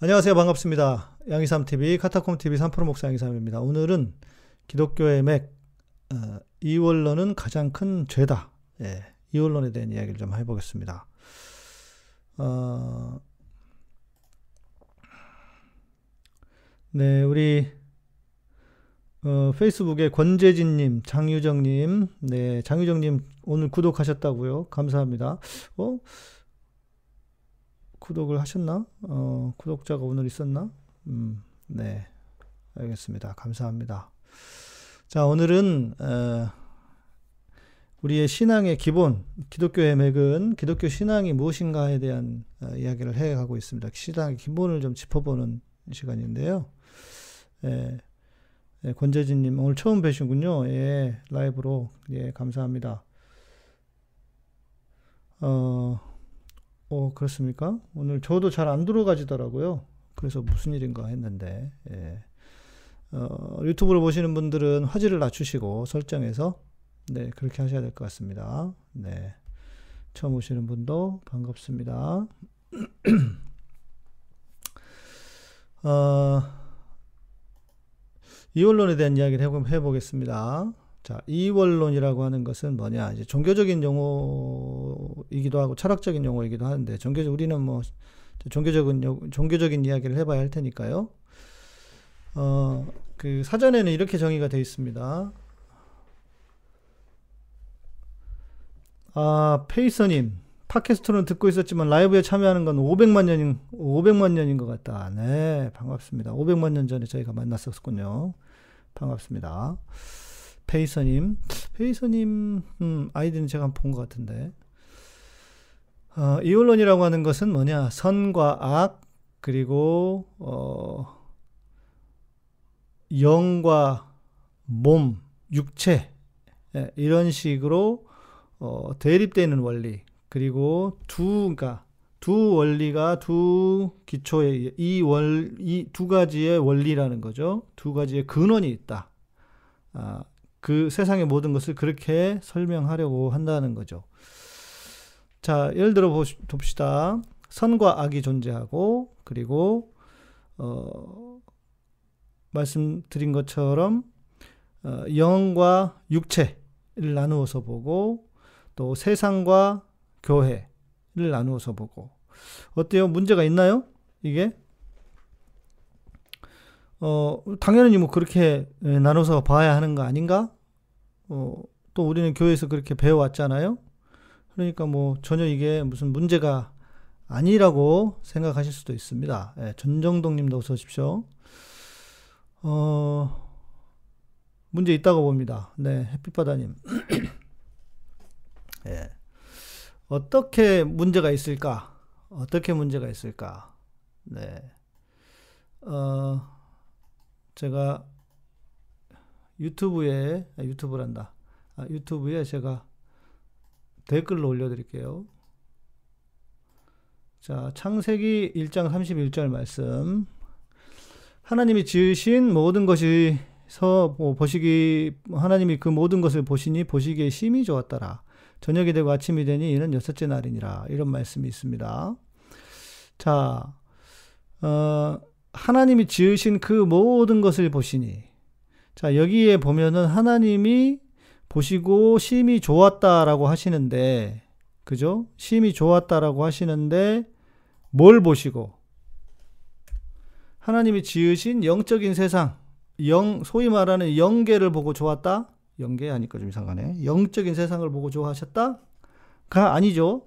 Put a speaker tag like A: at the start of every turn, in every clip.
A: 안녕하세요. 반갑습니다. 양이삼TV, 카타콤TV 3프로 목사 양이삼입니다. 오늘은 기독교의 맥, 어, 이원론은 가장 큰 죄다. 예, 이원론에 대한 이야기를 좀 해보겠습니다. 어, 네, 우리, 어, 페이스북에 권재진님, 장유정님, 네, 장유정님 오늘 구독하셨다고요. 감사합니다. 어? 구독을 하셨나? 어, 구독자가 오늘 있었나? 음, 네. 알겠습니다. 감사합니다. 자, 오늘은, 어, 우리의 신앙의 기본, 기독교의 맥은 기독교 신앙이 무엇인가에 대한 어, 이야기를 해 가고 있습니다. 신앙의 기본을 좀 짚어보는 시간인데요. 예, 예, 권재진님, 오늘 처음 뵈시군요. 예, 라이브로. 예, 감사합니다. 어, 어, 그렇습니까? 오늘 저도 잘 안 들어가지더라고요. 그래서 무슨 일인가 했는데, 예. 어, 유튜브로 보시는 분들은 화질을 낮추시고 설정해서, 네, 그렇게 하셔야 될 것 같습니다. 네. 처음 오시는 분도 반갑습니다. 어, 이원론에 대한 이야기를 해보겠습니다. 자, 이원론이라고 하는 것은 뭐냐? 이제 종교적인 용어이기도 하고 철학적인 용어이기도 하는데 종교적 우리는 뭐 종교적인 종교적인 이야기를 해봐야 할 테니까요. 어, 그 사전에는 이렇게 정의가 되어 있습니다. 아, 페이서님. 팟캐스트로는 듣고 있었지만 라이브에 참여하는 건 500만 년인 500만 년인 것 같다. 네, 반갑습니다. 500만 년 전에 저희가 만났었군요. 반갑습니다. 페이서님, 페이서님 음, 아이디는 제가 한번 본것 같은데. 어, 이원론이라고 하는 것은 뭐냐? 선과 악 그리고 어, 영과 몸, 육체. 예, 이런 식으로 어, 대립되는 원리. 그리고 두 그러니까 두 원리가 두 기초의 이원이 두 가지의 원리라는 거죠. 두 가지의 근원이 있다. 아, 그 세상의 모든 것을 그렇게 설명하려고 한다는 거죠. 자, 예를 들어 봅시다. 선과 악이 존재하고, 그리고, 어, 말씀드린 것처럼, 어, 영과 육체를 나누어서 보고, 또 세상과 교회를 나누어서 보고, 어때요? 문제가 있나요? 이게? 어, 당연히 뭐 그렇게 예, 나눠서 봐야 하는 거 아닌가? 어, 또 우리는 교회에서 그렇게 배워왔잖아요. 그러니까 뭐 전혀 이게 무슨 문제가 아니라고 생각하실 수도 있습니다. 예, 전정동 님도 어서 오십시오. 어, 문제 있다고 봅니다. 네, 햇빛바다님. 예. 어떻게 문제가 있을까? 어떻게 문제가 있을까? 네. 어, 제가 유튜브에 아, 유튜브란다. 아, 유튜브에 제가 댓글로 올려드릴게요. 자, 창세기 1장 31절 말씀. 하나님이 지으신 모든 것이 서 보시기 하나님이 그 모든 것을 보시니 보시기에 심히 좋았더라. 저녁이 되고 아침이 되니 이는 여섯째 날이니라. 이런 말씀이 있습니다. 자, 어, 하나님이 지으신 그 모든 것을 보시니. 자, 여기에 보면은 하나님이 보시고 심히 좋았다라고 하시는데, 그죠? 심히 좋았다라고 하시는데, 뭘 보시고? 하나님이 지으신 영적인 세상, 영, 소위 말하는 영계를 보고 좋았다? 영계 하니까 좀 이상하네. 영적인 세상을 보고 좋아하셨다? 가 아니죠.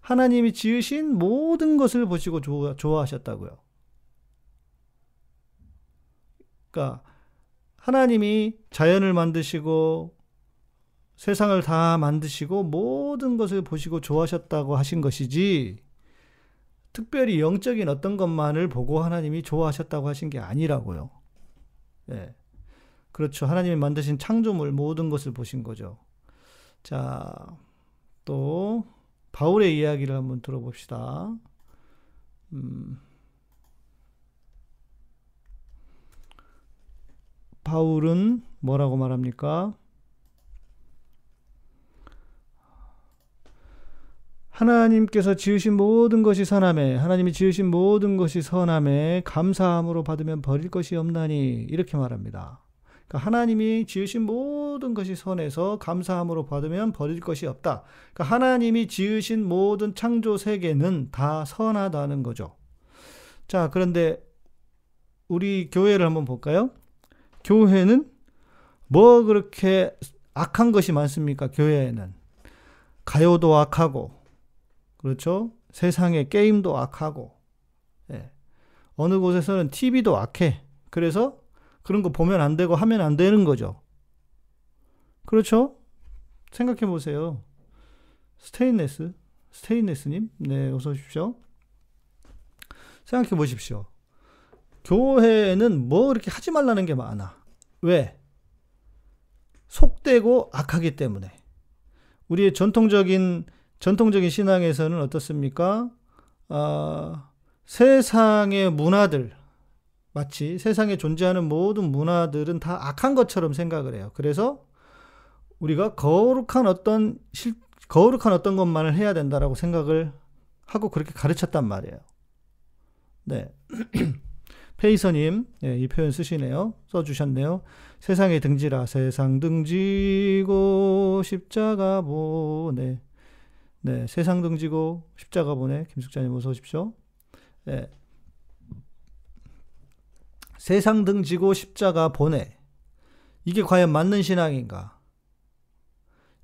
A: 하나님이 지으신 모든 것을 보시고 좋아, 좋아하셨다고요. 그러니까 하나님이 자연을 만드시고 세상을 다 만드시고 모든 것을 보시고 좋아하셨다고 하신 것이지 특별히 영적인 어떤 것만을 보고 하나님이 좋아하셨다고 하신 게 아니라고요. 예. 그렇죠. 하나님이 만드신 창조물 모든 것을 보신 거죠. 자, 또 바울의 이야기를 한번 들어봅시다. 음. 바울은 뭐라고 말합니까? 하나님께서 지으신 모든 것이 선함에 하나님이 지으신 모든 것이 선함에 감사함으로 받으면 버릴 것이 없나니 이렇게 말합니다. 그러니까 하나님이 지으신 모든 것이 선해서 감사함으로 받으면 버릴 것이 없다. 그러니까 하나님이 지으신 모든 창조 세계는 다 선하다는 거죠. 자, 그런데 우리 교회를 한번 볼까요? 교회는 뭐 그렇게 악한 것이 많습니까? 교회에는 가요도 악하고 그렇죠? 세상에 게임도 악하고 예. 어느 곳에서는 TV도 악해. 그래서 그런 거 보면 안 되고 하면 안 되는 거죠. 그렇죠? 생각해 보세요. 스테인레스, 스테인레스님, 네, 어서 오십시오. 생각해 보십시오. 교회는 뭐 그렇게 하지 말라는 게 많아. 왜? 속되고 악하기 때문에. 우리의 전통적인 전통적인 신앙에서는 어떻습니까? 아, 세상의 문화들 마치 세상에 존재하는 모든 문화들은 다 악한 것처럼 생각을 해요. 그래서 우리가 거룩한 어떤 실, 거룩한 어떤 것만을 해야 된다라고 생각을 하고 그렇게 가르쳤단 말이에요. 네. 페이서님, 네, 이 표현 쓰시네요. 써주셨네요. 세상에 등지라, 세상 등지고 십자가 보네. 네, 세상 등지고 십자가 보네. 김숙자님 어서 오십시오. 네. 세상 등지고 십자가 보내. 이게 과연 맞는 신앙인가?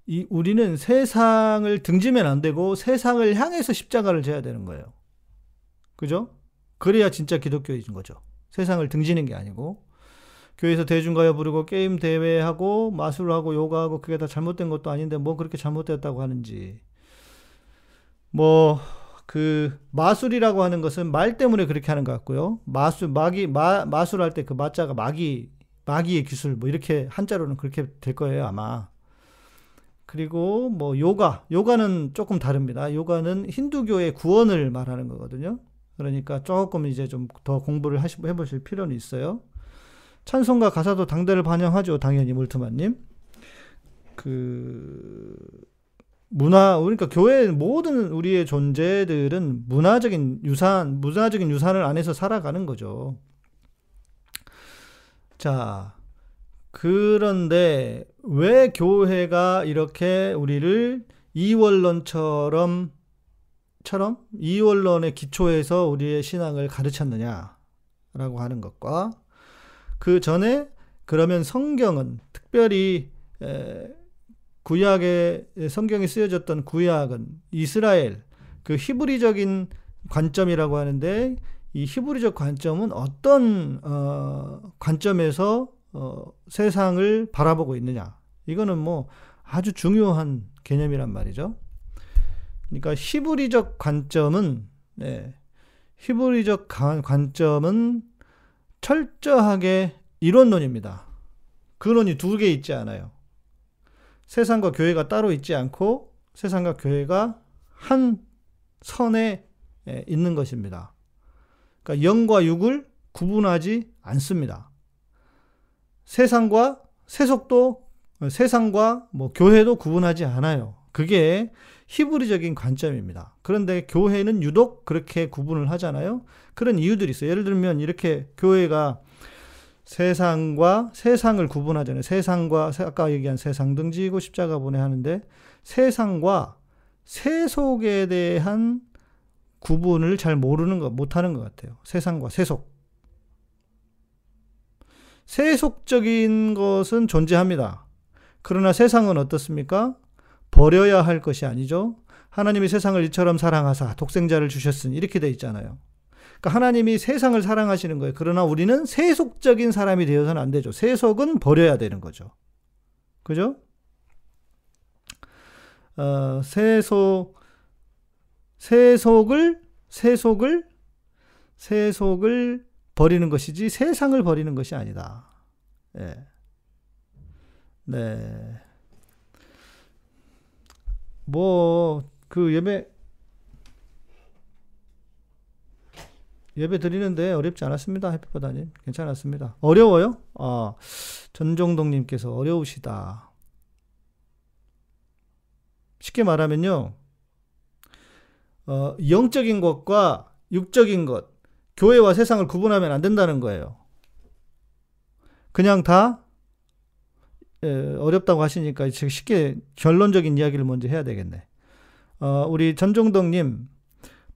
A: 이 우리는 세상을 등지면 안 되고 세상을 향해서 십자가를 져야 되는 거예요. 그죠? 그래야 진짜 기독교인 거죠. 세상을 등지는 게 아니고 교회에서 대중가요 부르고 게임 대회하고 마술하고 요가하고 그게 다 잘못된 것도 아닌데 뭐 그렇게 잘못됐다고 하는지 뭐 그 마술이라고 하는 것은 말 때문에 그렇게 하는 것 같고요. 마술 마기 마 마술할 때 그 마자가 마기 마기의 기술 뭐 이렇게 한자로는 그렇게 될 거예요 아마. 그리고 뭐 요가 요가는 조금 다릅니다. 요가는 힌두교의 구원을 말하는 거거든요. 그러니까 조금 이제 좀 더 공부를 하시, 해보실 필요는 있어요. 찬송가 가사도 당대를 반영하죠. 당연히 몰트만님. 그 문화 그러니까 교회 모든 우리의 존재들은 문화적인 유산, 문화적인 유산을 안에서 살아가는 거죠. 자, 그런데 왜 교회가 이렇게 우리를 이원론처럼 처럼 이 원론의 기초에서 우리의 신앙을 가르쳤느냐라고 하는 것과 그 전에 그러면 성경은 특별히 구약의 성경이 쓰여졌던 구약은 이스라엘 그 히브리적인 관점이라고 하는데 이 히브리적 관점은 어떤 어, 관점에서 어, 세상을 바라보고 있느냐 이거는 뭐 아주 중요한 개념이란 말이죠. 그러니까 히브리적 관점은 네, 히브리적 관점은 철저하게 이론론입니다. 근원이 두 개 있지 않아요. 세상과 교회가 따로 있지 않고 세상과 교회가 한 선에 예, 있는 것입니다. 그러니까 영과 육을 구분하지 않습니다. 세상과 세속도 세상과 뭐 교회도 구분하지 않아요. 그게 히브리적인 관점입니다. 그런데 교회는 유독 그렇게 구분을 하잖아요. 그런 이유들이 있어요. 예를 들면 이렇게 교회가 세상과 세상을 구분하잖아요. 세상과 아까 얘기한 세상 등지고 십자가 보내 하는데 세상과 세속에 대한 구분을 잘 모르는 것, 못하는 것 같아요. 세상과 세속. 세속적인 것은 존재합니다. 그러나 세상은 어떻습니까? 버려야 할 것이 아니죠. 하나님이 세상을 이처럼 사랑하사 독생자를 주셨으니 이렇게 돼 있잖아요. 그러니까 하나님이 세상을 사랑하시는 거예요. 그러나 우리는 세속적인 사람이 되어서는 안 되죠. 세속은 버려야 되는 거죠. 그죠? 어, 세속, 세속을, 세속을, 세속을 버리는 것이지 세상을 버리는 것이 아니다. 예. 네. 뭐, 그 예배, 예배 드리는데 어렵지 않았습니다. 해피보다님. 괜찮았습니다. 어려워요? 아, 전종동님께서 어려우시다. 쉽게 말하면요. 어, 영적인 것과 육적인 것, 교회와 세상을 구분하면 안 된다는 거예요. 그냥 다 예, 어렵다고 하시니까 쉽게 결론적인 이야기를 먼저 해야 되겠네. 어, 우리 전종덕님,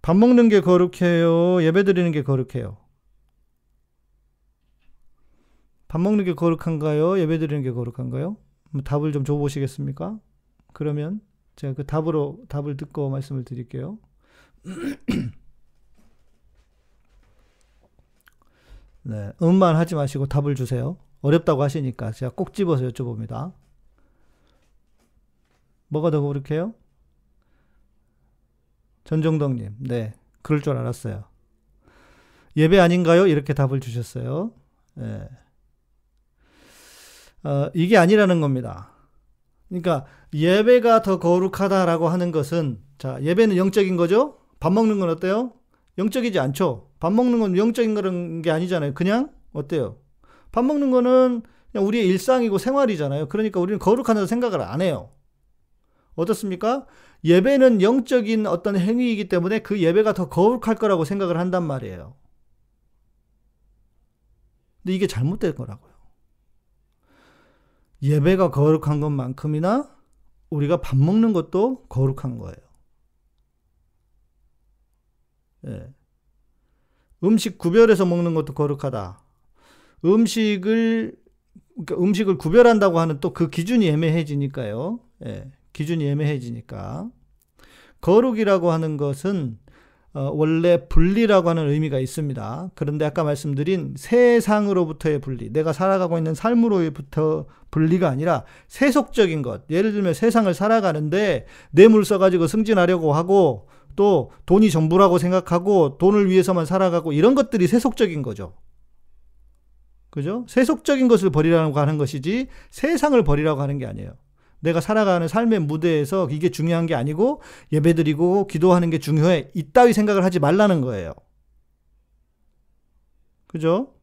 A: 밥 먹는 게 거룩해요? 예배 드리는 게 거룩해요? 밥 먹는 게 거룩한가요? 예배 드리는 게 거룩한가요? 답을 좀 줘보시겠습니까? 그러면 제가 그 답으로, 답을 듣고 말씀을 드릴게요. 네, 음만 하지 마시고 답을 주세요. 어렵다고 하시니까 제가 꼭 집어서 여쭤봅니다. 뭐가 더 그렇게요? 전종덕님, 네, 그럴 줄 알았어요. 예배 아닌가요? 이렇게 답을 주셨어요. 네. 어, 이게 아니라는 겁니다. 그러니까 예배가 더 거룩하다라고 하는 것은 자 예배는 영적인 거죠. 밥 먹는 건 어때요? 영적이지 않죠. 밥 먹는 건 영적인 그런 게 아니잖아요. 그냥 어때요? 밥 먹는 거는 그냥 우리의 일상이고 생활이잖아요. 그러니까 우리는 거룩하다고 생각을 안 해요. 어떻습니까? 예배는 영적인 어떤 행위이기 때문에 그 예배가 더 거룩할 거라고 생각을 한단 말이에요. 근데 이게 잘못된 거라고요. 예배가 거룩한 것만큼이나 우리가 밥 먹는 것도 거룩한 거예요. 예. 음식 구별해서 먹는 것도 거룩하다. 음식을 그러니까 음식을 구별한다고 하는 또 그 기준이 애매해지니까요. 예, 기준이 애매해지니까 거룩이라고 하는 것은 어, 원래 분리라고 하는 의미가 있습니다. 그런데 아까 말씀드린 세상으로부터의 분리, 내가 살아가고 있는 삶으로부터 분리가 아니라 세속적인 것. 예를 들면 세상을 살아가는데 뇌물 써가지고 승진하려고 하고 또 돈이 전부라고 생각하고 돈을 위해서만 살아가고 이런 것들이 세속적인 거죠. 그죠? 세속적인 것을 버리라고 하는 것이지 세상을 버리라고 하는 게 아니에요. 내가 살아가는 삶의 무대에서 이게 중요한 게 아니고 예배드리고 기도하는 게 중요해. 이따위 생각을 하지 말라는 거예요. 그죠?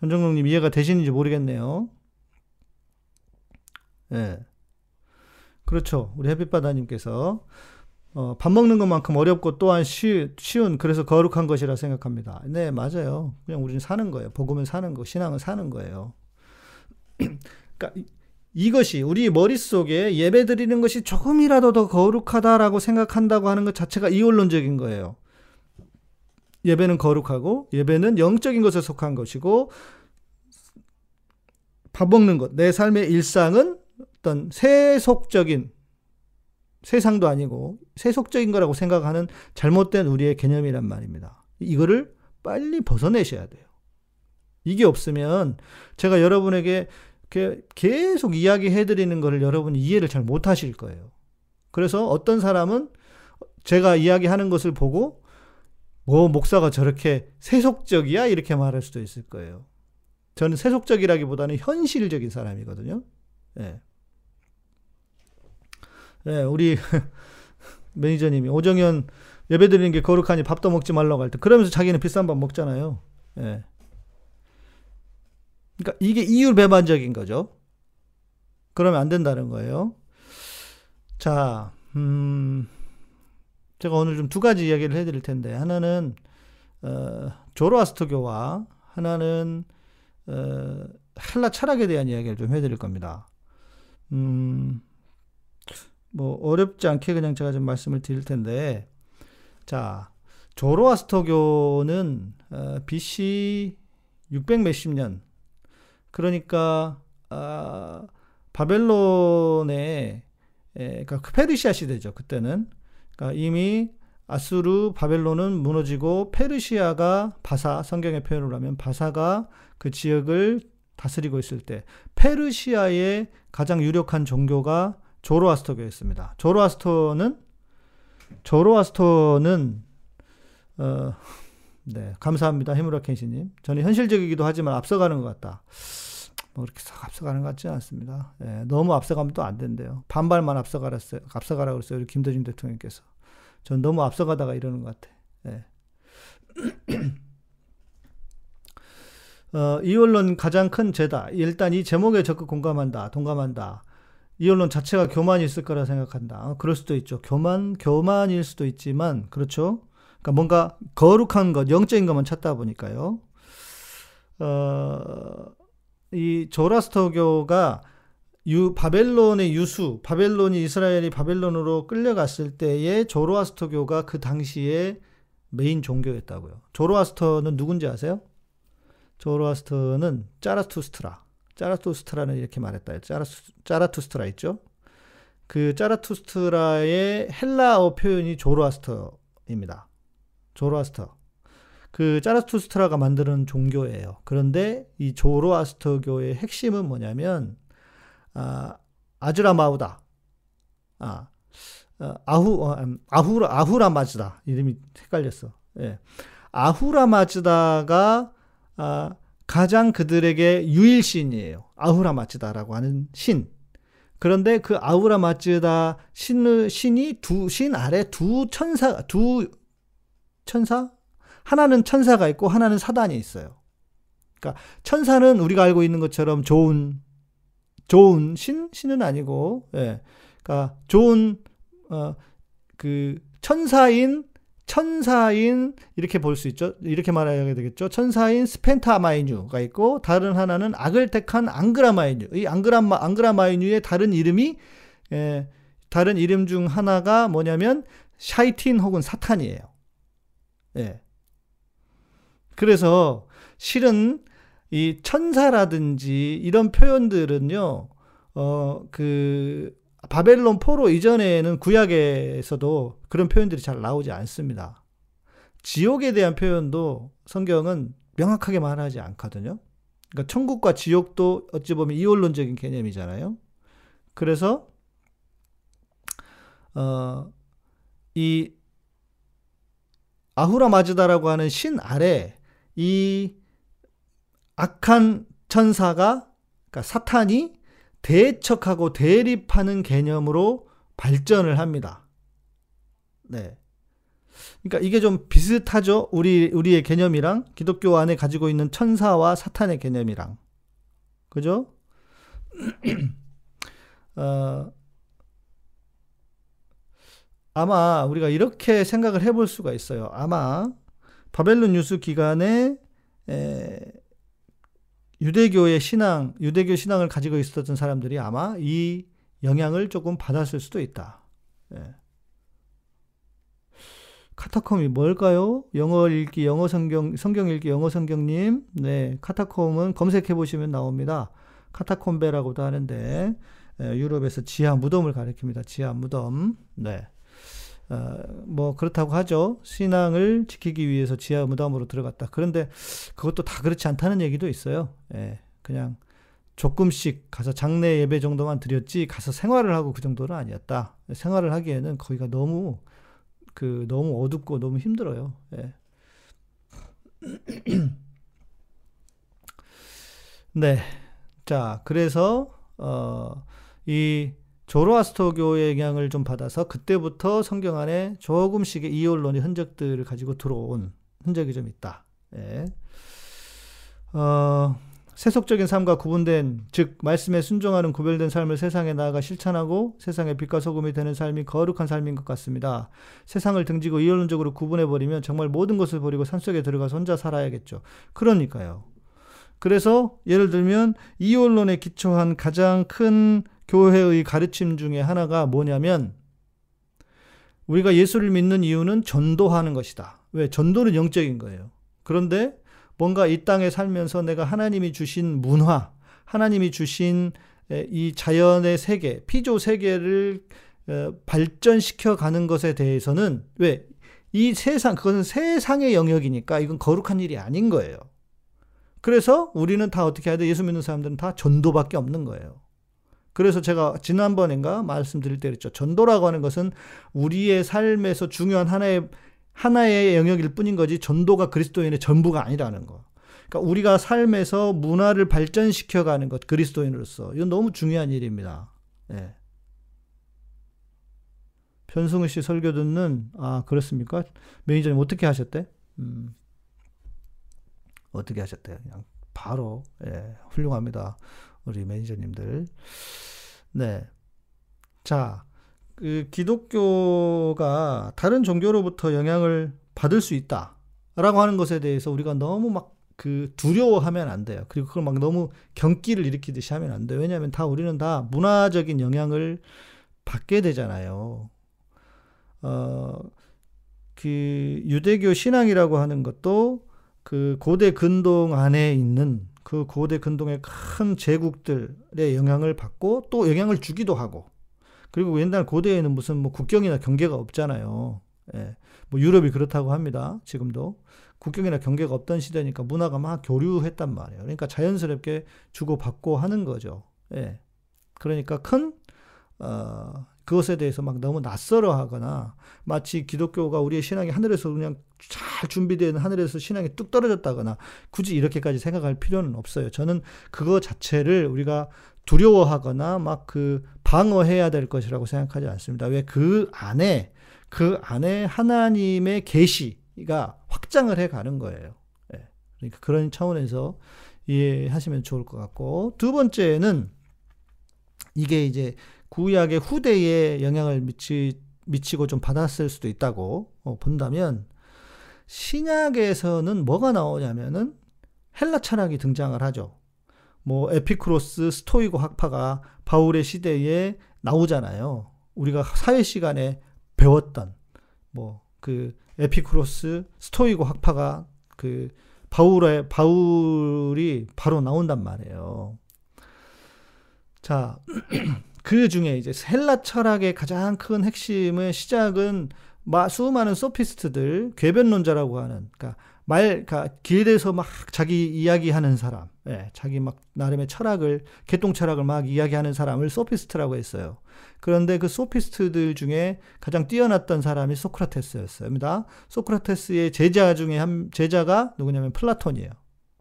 A: 전정동님 이해가 되시는지 모르겠네요. 예. 네. 그렇죠. 우리 햇빛바다님께서 어, 밥 먹는 것만큼 어렵고 또한 쉬, 쉬운 그래서 거룩한 것이라 생각합니다. 네, 맞아요. 그냥 우리는 사는 거예요. 복음은 사는 거, 신앙은 사는 거예요. 그러니까 이것이 우리 머릿속에 예배 드리는 것이 조금이라도 더 거룩하다라고 생각한다고 하는 것 자체가 이원론적인 거예요. 예배는 거룩하고 예배는 영적인 것에 속한 것이고 밥 먹는 것, 내 삶의 일상은 어떤 세속적인 세상도 아니고 세속적인 거라고 생각하는 잘못된 우리의 개념이란 말입니다. 이거를 빨리 벗어내셔야 돼요. 이게 없으면 제가 여러분에게 계속 이야기해 드리는 것을 여러분이 이해를 잘 못 하실 거예요. 그래서 어떤 사람은 제가 이야기하는 것을 보고 뭐 목사가 저렇게 세속적이야 이렇게 말할 수도 있을 거예요. 저는 세속적이라기보다는 현실적인 사람이거든요. 네. 네, 우리 매니저님이 오정현 예배 드리는 게 거룩하니 밥도 먹지 말라고 할 때 그러면서 자기는 비싼 밥 먹잖아요. 예. 그러니까 이게 이율 배반적인 거죠. 그러면 안 된다는 거예요. 자, 음, 제가 오늘 좀 두 가지 이야기를 해드릴 텐데 하나는 어, 조로아스터교와 하나는 어, 헬라 철학에 대한 이야기를 좀 해드릴 겁니다. 음, 뭐 어렵지 않게 그냥 제가 좀 말씀을 드릴 텐데. 자 조로아스터교는 어, BC 600 몇십 년. 그러니까 아, 바벨론의 에, 그러니까 그 페르시아 시대죠 그때는. 그러니까 이미 아수르 바벨론은 무너지고 페르시아가 바사 성경의 표현을 하면 바사가 그 지역을 다스리고 있을 때 페르시아의 가장 유력한 종교가 조로아스터교였습니다. 조로아스터는 조로아스터는 어, 네 감사합니다 해무라 켄시님. 저는 현실적이기도 하지만 앞서가는 것 같다. 뭐 그렇게 싹 앞서가는 것 같지는 않습니다. 예, 너무 앞서가면 또 안 된대요. 반발만 앞서가랬어요. 앞서가라고 그랬어요. 우리 김대중 대통령께서. 전 너무 앞서가다가 이러는 것 같아. 예. 어, 이원론 가장 큰 죄다. 일단 이 제목에 적극 공감한다, 동감한다. 이 언론 자체가 교만이 있을 거라 생각한다. 그럴 수도 있죠. 교만, 교만일 수도 있지만, 그렇죠. 그러니까 뭔가 거룩한 것, 영적인 것만 찾다 보니까요. 어, 이 조라스터교가 유, 바벨론의 유수, 바벨론이 이스라엘이 바벨론으로 끌려갔을 때의 조로아스터교가 그 당시에 메인 종교였다고요. 조로아스터는 누군지 아세요? 조로아스터는 짜라투스트라. 짜라투스트라는 이렇게 말했다. 짜라투, 짜라투스트라 있죠? 그 짜라투스트라의 헬라어 표현이 조로아스터입니다. 조로아스터. 그 짜라투스트라가 만드는 종교예요. 그런데 이 조로아스터교의 핵심은 뭐냐면 아, 아즈라마우다. 아, 어, 아후 어, 음, 아후라 아후라 마즈다 이름이 헷갈렸어. 예. 아후라 마즈다가 아, 가장 그들에게 유일 신이에요. 아후라 마즈다라고 하는 신. 그런데 그 아후라 마즈다 신 신이 두 신 아래 두 천사 두 천사 하나는 천사가 있고 하나는 사단이 있어요. 그러니까 천사는 우리가 알고 있는 것처럼 좋은 좋은 신 신은 아니고 예. 그러니까 좋은 어 그 천사인 천사인 이렇게 볼 수 있죠. 이렇게 말해야 되겠죠. 천사인 스펜타마이뉴가 있고 다른 하나는 악을 택한 앙그라마이뉴. 이 앙그라마 앙그라마이뉴의 다른 이름이 예, 다른 이름 중 하나가 뭐냐면 샤이탄 혹은 사탄이에요. 예. 그래서 실은 이 천사라든지 이런 표현들은요, 어, 그, 바벨론 포로 이전에는 구약에서도 그런 표현들이 잘 나오지 않습니다. 지옥에 대한 표현도 성경은 명확하게 말하지 않거든요. 그러니까 천국과 지옥도 어찌 보면 이원론적인 개념이잖아요. 그래서 어, 이 아후라 마즈다라고 하는 신 아래 이 악한 천사가 그러니까 사탄이 대척하고 대립하는 개념으로 발전을 합니다. 네. 그러니까 이게 좀 비슷하죠. 우리 우리의 개념이랑 기독교 안에 가지고 있는 천사와 사탄의 개념이랑. 그죠? 어, 아마 우리가 이렇게 생각을 해볼 수가 있어요. 아마 바벨론 유수 기간에 에, 유대교의 신앙, 유대교 신앙을 가지고 있었던 사람들이 아마 이 영향을 조금 받았을 수도 있다. 예. 카타콤이 뭘까요? 영어 읽기, 영어 성경, 성경 읽기, 영어 성경님. 네, 카타콤은 검색해 보시면 나옵니다. 카타콤베라고도 하는데, 예, 유럽에서 지하 무덤을 가리킵니다. 지하 무덤. 네. 어, 뭐 그렇다고 하죠. 신앙을 지키기 위해서 지하 무덤으로 들어갔다. 그런데 그것도 다 그렇지 않다는 얘기도 있어요. 예, 그냥 조금씩 가서 장례 예배 정도만 드렸지 가서 생활을 하고 그 정도는 아니었다. 생활을 하기에는 거기가 너무 그 너무 어둡고 너무 힘들어요. 예. 네. 자, 그래서 어 이 조로아스터교의 영향을 좀 받아서 그때부터 성경 안에 조금씩의 이혼론의 흔적들을 가지고 들어온 흔적이 좀 있다. 예. 어, 세속적인 삶과 구분된 즉 말씀에 순종하는 구별된 삶을 세상에 나아가 실천하고 세상의 빛과 소금이 되는 삶이 거룩한 삶인 것 같습니다. 세상을 등지고 이론적으로 구분해 버리면 정말 모든 것을 버리고 산속에 들어가서 혼자 살아야겠죠. 그러니까요. 그래서 예를 들면 이혼론에 기초한 가장 큰 교회의 가르침 중에 하나가 뭐냐면 우리가 예수를 믿는 이유는 전도하는 것이다. 왜? 전도는 영적인 거예요. 그런데 뭔가 이 땅에 살면서 내가 하나님이 주신 문화, 하나님이 주신 이 자연의 세계, 피조 세계를 발전시켜 가는 것에 대해서는 왜? 이 세상, 그것은 세상의 영역이니까 이건 거룩한 일이 아닌 거예요. 그래서 우리는 다 어떻게 해야 돼? 예수 믿는 사람들은 다 전도밖에 없는 거예요. 그래서 제가 지난번인가 말씀드릴 때 그랬죠. 전도라고 하는 것은 우리의 삶에서 중요한 하나의 하나의 영역일 뿐인 거지 전도가 그리스도인의 전부가 아니라는 거. 그러니까 우리가 삶에서 문화를 발전시켜 가는 것 그리스도인으로서 이건 너무 중요한 일입니다. 네. 변승우 씨 설교 듣는 아 그렇습니까? 매니저님 어떻게 하셨대? 음. 어떻게 하셨대요? 그냥 바로 예, 훌륭합니다. 우리 매니저님들. 네. 자, 그 기독교가 다른 종교로부터 영향을 받을 수 있다라고 하는 것에 대해서 우리가 너무 막 그 두려워하면 안 돼요. 그리고 그걸 막 너무 경기를 일으키듯이 하면 안 돼요. 왜냐하면 다 우리는 다 문화적인 영향을 받게 되잖아요. 어, 그 유대교 신앙이라고 하는 것도 그 고대 근동 안에 있는 그 고대 근동의 큰 제국들의 영향을 받고 또 영향을 주기도 하고 그리고 옛날 고대에는 무슨 뭐 국경이나 경계가 없잖아요. 예. 뭐 유럽이 그렇다고 합니다. 지금도. 국경이나 경계가 없던 시대니까 문화가 막 교류했단 말이에요. 그러니까 자연스럽게 주고받고 하는 거죠. 예. 그러니까 큰, 어, 그것에 대해서 막 너무 낯설어 하거나 마치 기독교가 우리의 신앙이 하늘에서 그냥 잘 준비된 하늘에서 신앙이 뚝 떨어졌다거나 굳이 이렇게까지 생각할 필요는 없어요. 저는 그거 자체를 우리가 두려워하거나 막 그 방어해야 될 것이라고 생각하지 않습니다. 왜 그 안에 그 안에 하나님의 계시가 확장을 해 가는 거예요. 예. 그러니까 그런 차원에서 이해하시면 좋을 것 같고 두 번째는 이게 이제 구약의 후대에 영향을 미치 미치고 좀 받았을 수도 있다고 어, 본다면 신약에서는 뭐가 나오냐면은 헬라 철학이 등장을 하죠. 뭐 에피크로스 스토이고 학파가 바울의 시대에 나오잖아요. 우리가 사회 시간에 배웠던 뭐 그 에피쿠로스 스토이고 학파가 그 바울의 바울이 바로 나온단 말이에요. 자, 그 중에 이제 헬라 철학의 가장 큰 핵심의 시작은 수많은 소피스트들, 궤변론자라고 하는, 그러니까 말, 그러니까 길에서 막 자기 이야기하는 사람, 예, 자기 막 나름의 철학을, 개똥 철학을 막 이야기하는 사람을 소피스트라고 했어요. 그런데 그 소피스트들 중에 가장 뛰어났던 사람이 소크라테스였습니다. 소크라테스의 제자 중에 한 제자가 누구냐면 플라톤이에요.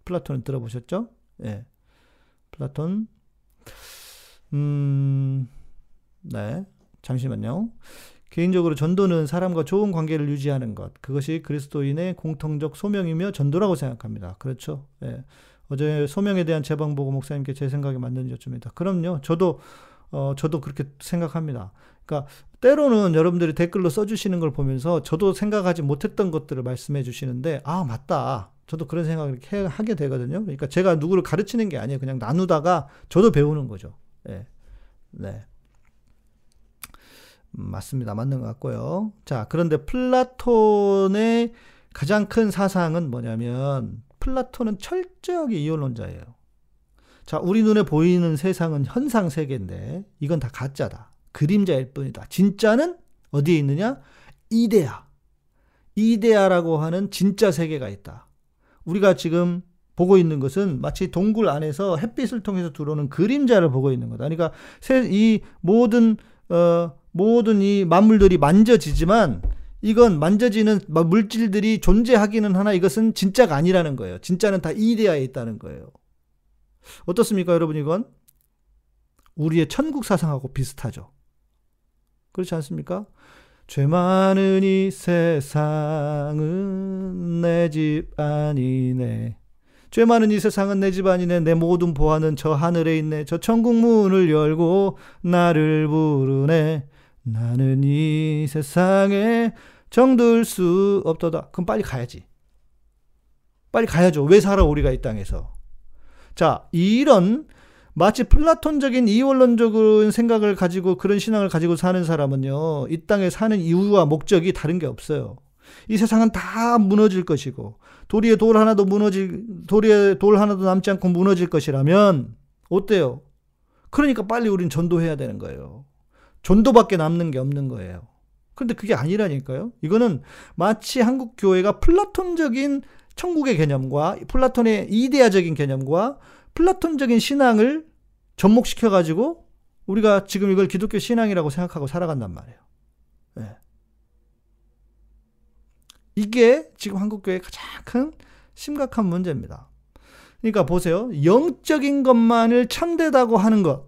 A: 플라톤 들어보셨죠? 예. 플라톤. 음, 네. 잠시만요. 개인적으로 전도는 사람과 좋은 관계를 유지하는 것. 그것이 그리스도인의 공통적 소명이며 전도라고 생각합니다. 그렇죠. 예. 어제 소명에 대한 재방 보고 목사님께 제 생각이 맞는지 여쭙니다. 그럼요. 저도, 어, 저도 그렇게 생각합니다. 그러니까 때로는 여러분들이 댓글로 써주시는 걸 보면서 저도 생각하지 못했던 것들을 말씀해 주시는데, 아, 맞다. 저도 그런 생각을 하게 되거든요. 그러니까 제가 누구를 가르치는 게 아니에요. 그냥 나누다가 저도 배우는 거죠. 예. 네. 맞습니다. 맞는 것 같고요. 자, 그런데 플라톤의 가장 큰 사상은 뭐냐면 플라톤은 철저하게 이론론자예요. 자, 우리 눈에 보이는 세상은 현상 세계인데 이건 다 가짜다. 그림자일 뿐이다. 진짜는 어디에 있느냐? 이데아. 이데아라고 하는 진짜 세계가 있다. 우리가 지금 보고 있는 것은 마치 동굴 안에서 햇빛을 통해서 들어오는 그림자를 보고 있는 거다. 그러니까 이 모든 어 모든 이 만물들이 만져지지만 이건 만져지는 물질들이 존재하기는 하나 이것은 진짜가 아니라는 거예요. 진짜는 다 이데아에 있다는 거예요. 어떻습니까, 여러분 이건? 우리의 천국 사상하고 비슷하죠. 그렇지 않습니까? 죄 많은 이 세상은 내 집 아니네. 죄 많은 이 세상은 내 집 안이네. 내 모든 보화는 저 하늘에 있네. 저 천국 문을 열고 나를 부르네. 나는 이 세상에 정들 수 없도다. 그럼 빨리 가야지. 빨리 가야죠. 왜 살아 우리가 이 땅에서? 자 이런 마치 플라톤적인 이원론적인 생각을 가지고 그런 신앙을 가지고 사는 사람은요 이 땅에 사는 이유와 목적이 다른 게 없어요. 이 세상은 다 무너질 것이고 도리에 돌 하나도 무너질 도리에 돌 하나도 남지 않고 무너질 것이라면 어때요? 그러니까 빨리 우린 전도해야 되는 거예요. 전도밖에 남는 게 없는 거예요. 그런데 그게 아니라니까요. 이거는 마치 한국 교회가 플라톤적인 천국의 개념과 플라톤의 이데아적인 개념과 플라톤적인 신앙을 접목시켜 가지고 우리가 지금 이걸 기독교 신앙이라고 생각하고 살아간단 말이에요. 네. 이게 지금 한국교회의 가장 큰 심각한 문제입니다. 그러니까 보세요. 영적인 것만을 참되다고 하는 것.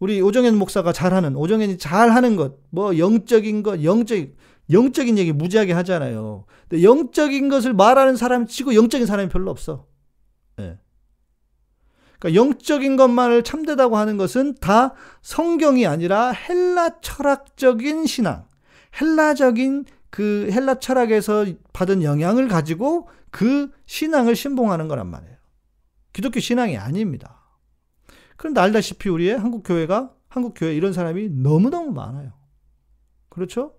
A: 우리 오정현 목사가 잘하는, 오정현이 잘하는 것, 뭐 영적인 것, 영적, 영적인 얘기 무지하게 하잖아요. 근데 영적인 것을 말하는 사람 치고 영적인 사람이 별로 없어. 예. 그러니까 영적인 것만을 참되다고 하는 것은 다 성경이 아니라 헬라 철학적인 신앙, 헬라적인 그 헬라 철학에서 받은 영향을 가지고 그 신앙을 신봉하는 거란 말이에요. 기독교 신앙이 아닙니다. 그런데 알다시피 우리의 한국 교회가 한국 교회 이런 사람이 너무너무 많아요. 그렇죠?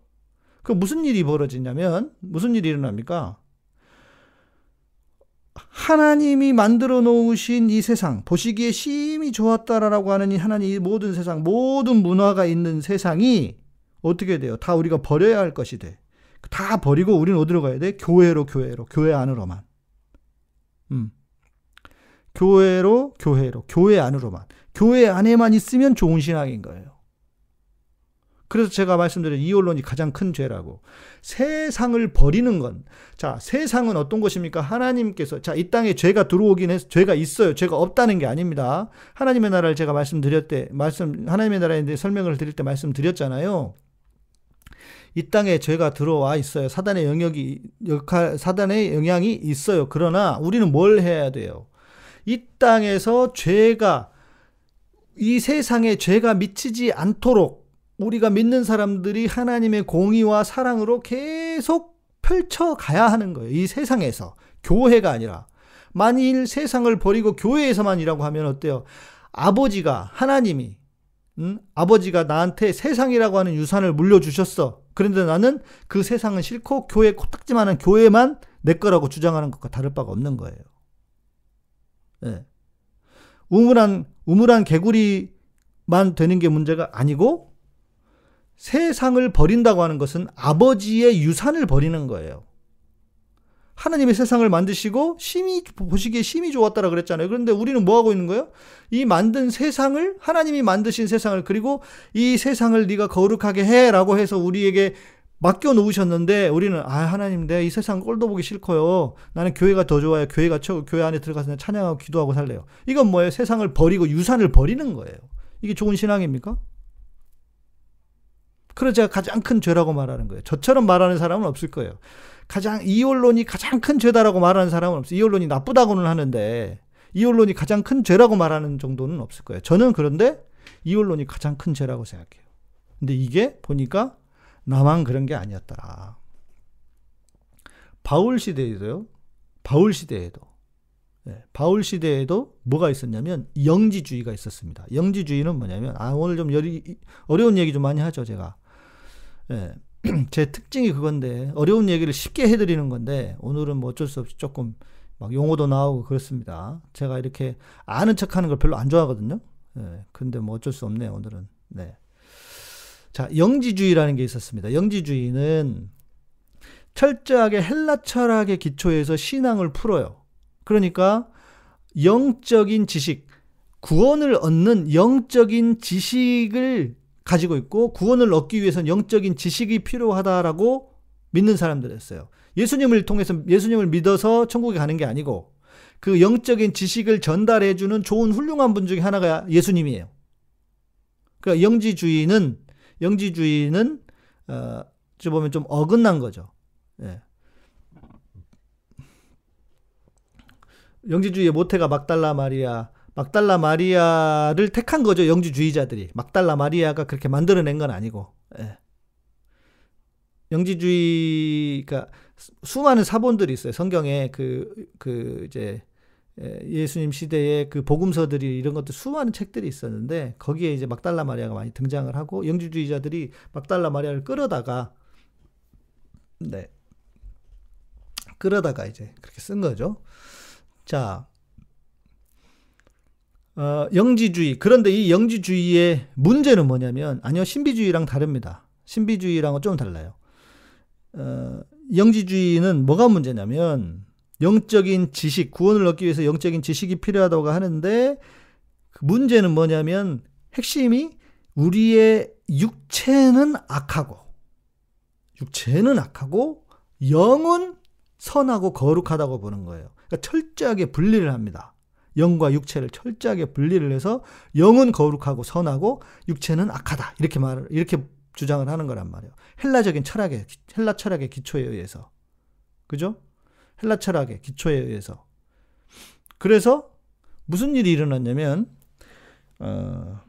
A: 그 무슨 일이 벌어지냐면 무슨 일이 일어납니까? 하나님이 만들어 놓으신 이 세상, 보시기에 심히 좋았다라고 하는 이 하나님 이 모든 세상, 모든 문화가 있는 세상이 어떻게 돼요? 다 우리가 버려야 할 것이 돼. 다 버리고 우리는 어디로 가야 돼? 교회로, 교회로, 교회 안으로만. 음. 교회로, 교회로, 교회 안으로만. 교회 안에만 있으면 좋은 신앙인 거예요. 그래서 제가 말씀드린 이혼론이 가장 큰 죄라고. 세상을 버리는 건, 자, 세상은 어떤 것입니까? 하나님께서, 자, 이 땅에 죄가 들어오긴 해서, 죄가 있어요. 죄가 없다는 게 아닙니다. 하나님의 나라를 제가 말씀드렸 때, 말씀, 하나님의 나라에 대해 설명을 드릴 때 말씀드렸잖아요. 이 땅에 죄가 들어와 있어요. 사단의 영역이, 역할, 사단의 영향이 있어요. 그러나 우리는 뭘 해야 돼요? 이 땅에서 죄가, 이 세상에 죄가 미치지 않도록 우리가 믿는 사람들이 하나님의 공의와 사랑으로 계속 펼쳐 가야 하는 거예요. 이 세상에서. 교회가 아니라. 만일 세상을 버리고 교회에서만 이라고 하면 어때요? 아버지가, 하나님이, 응? 아버지가 나한테 세상이라고 하는 유산을 물려주셨어. 그런데 나는 그 세상은 싫고 교회 코딱지만한 교회만 내 거라고 주장하는 것과 다를 바가 없는 거예요. 네. 우물한, 우물한 개구리만 되는 게 문제가 아니고 세상을 버린다고 하는 것은 아버지의 유산을 버리는 거예요. 하나님의 세상을 만드시고 심히 보시기에 심히 좋았다라 그랬잖아요. 그런데 우리는 뭐 하고 있는 거예요? 이 만든 세상을 하나님이 만드신 세상을 그리고 이 세상을 네가 거룩하게 해라고 해서 우리에게 맡겨 놓으셨는데 우리는 아 하나님 내가 이 세상 꼴도 보기 싫고요. 나는 교회가 더 좋아요. 교회가 최고 교회 안에 들어가서 찬양하고 기도하고 살래요. 이건 뭐예요? 세상을 버리고 유산을 버리는 거예요. 이게 좋은 신앙입니까? 그래서 제가 가장 큰 죄라고 말하는 거예요. 저처럼 말하는 사람은 없을 거예요. 가장 이혼론이 가장 큰 죄다라고 말하는 사람은 없어요. 이혼론이 나쁘다고는 하는데 이혼론이 가장 큰 죄라고 말하는 정도는 없을 거예요. 저는 그런데 이혼론이 가장 큰 죄라고 생각해요. 근데 이게 보니까 나만 그런 게 아니었더라. 바울 시대에도요. 바울 시대에도 네, 바울 시대에도 뭐가 있었냐면 영지주의가 있었습니다. 영지주의는 뭐냐면 아 오늘 좀 여리, 어려운 얘기 좀 많이 하죠 제가 예. 제 특징이 그건데 어려운 얘기를 쉽게 해드리는 건데 오늘은 뭐 어쩔 수 없이 조금 막 용어도 나오고 그렇습니다. 제가 이렇게 아는 척하는 걸 별로 안 좋아하거든요. 예. 근데 뭐 어쩔 수 없네요. 오늘은. 네. 자, 영지주의라는 게 있었습니다. 영지주의는 철저하게 헬라 철학의 기초에서 신앙을 풀어요. 그러니까 영적인 지식, 구원을 얻는 영적인 지식을 가지고 있고 구원을 얻기 위해서는 영적인 지식이 필요하다라고 믿는 사람들이었어요. 예수님을 통해서 예수님을 믿어서 천국에 가는 게 아니고 그 영적인 지식을 전달해 주는 좋은 훌륭한 분 중에 하나가 예수님이에요. 그러니까 영지주의는 영지주의는 어, 저 보면 좀 어긋난 거죠. 예. 영지주의의 모태가 막달라 마리아 막달라 마리아를 택한 거죠. 영지주의자들이. 막달라 마리아가 그렇게 만들어낸 건 아니고. 예. 영지주의, 가 수많은 사본들이 있어요. 성경에 그, 그, 이제, 예, 예수님 시대에 그 복음서들이 이런 것들 수많은 책들이 있었는데 거기에 이제 막달라 마리아가 많이 등장을 하고 영지주의자들이 막달라 마리아를 끌어다가 네 끌어다가 이제 그렇게 쓴 거죠. 자 어, 영지주의. 그런데 이 영지주의의 문제는 뭐냐면, 아니요, 신비주의랑 다릅니다. 신비주의랑은 좀 달라요. 어, 영지주의는 뭐가 문제냐면, 영적인 지식, 구원을 얻기 위해서 영적인 지식이 필요하다고 하는데, 그 문제는 뭐냐면, 핵심이 우리의 육체는 악하고, 육체는 악하고, 영은 선하고 거룩하다고 보는 거예요. 그러니까 철저하게 분리를 합니다. 영과 육체를 철저하게 분리를 해서 영은 거룩하고 선하고 육체는 악하다. 이렇게 말 이렇게 주장을 하는 거란 말이에요. 헬라적인 철학의 헬라 철학의 기초에 의해서. 그죠? 헬라 철학의 기초에 의해서. 그래서 무슨 일이 일어났냐면 어,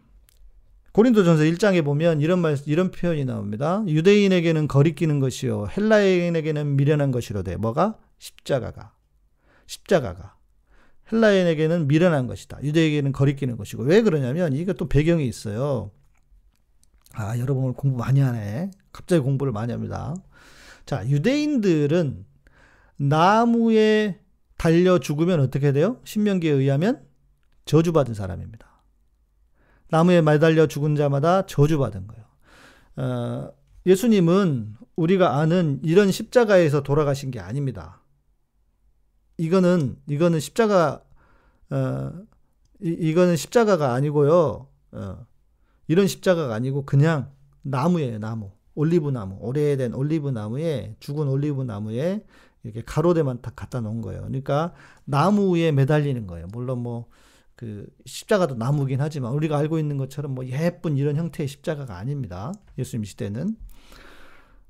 A: 고린도전서 1장에 보면 이런 말 이런 표현이 나옵니다. 유대인에게는 거리끼는 것이요 헬라인에게는 미련한 것이로되 뭐가 십자가가 십자가가 헬라인에게는 미련한 것이다. 유대에게는 거리끼는 것이고 왜 그러냐면 이게 또 배경이 있어요. 아 여러분 오늘 공부 많이 하네. 갑자기 공부를 많이 합니다. 자 유대인들은 나무에 달려 죽으면 어떻게 돼요? 신명기에 의하면 저주받은 사람입니다. 나무에 매달려 죽은 자마다 저주받은 거예요. 어, 예수님은 우리가 아는 이런 십자가에서 돌아가신 게 아닙니다. 이거는 이거는 십자가 어, 이, 이거는 십자가가 아니고요. 어, 이런 십자가가 아니고 그냥 나무예요, 나무. 올리브 나무, 오래된 올리브 나무에 죽은 올리브 나무에 이렇게 가로대만 딱 갖다 놓은 거예요. 그러니까 나무 에 매달리는 거예요. 물론 뭐 그 십자가도 나무긴 하지만 우리가 알고 있는 것처럼 뭐 예쁜 이런 형태의 십자가가 아닙니다. 예수님 시대는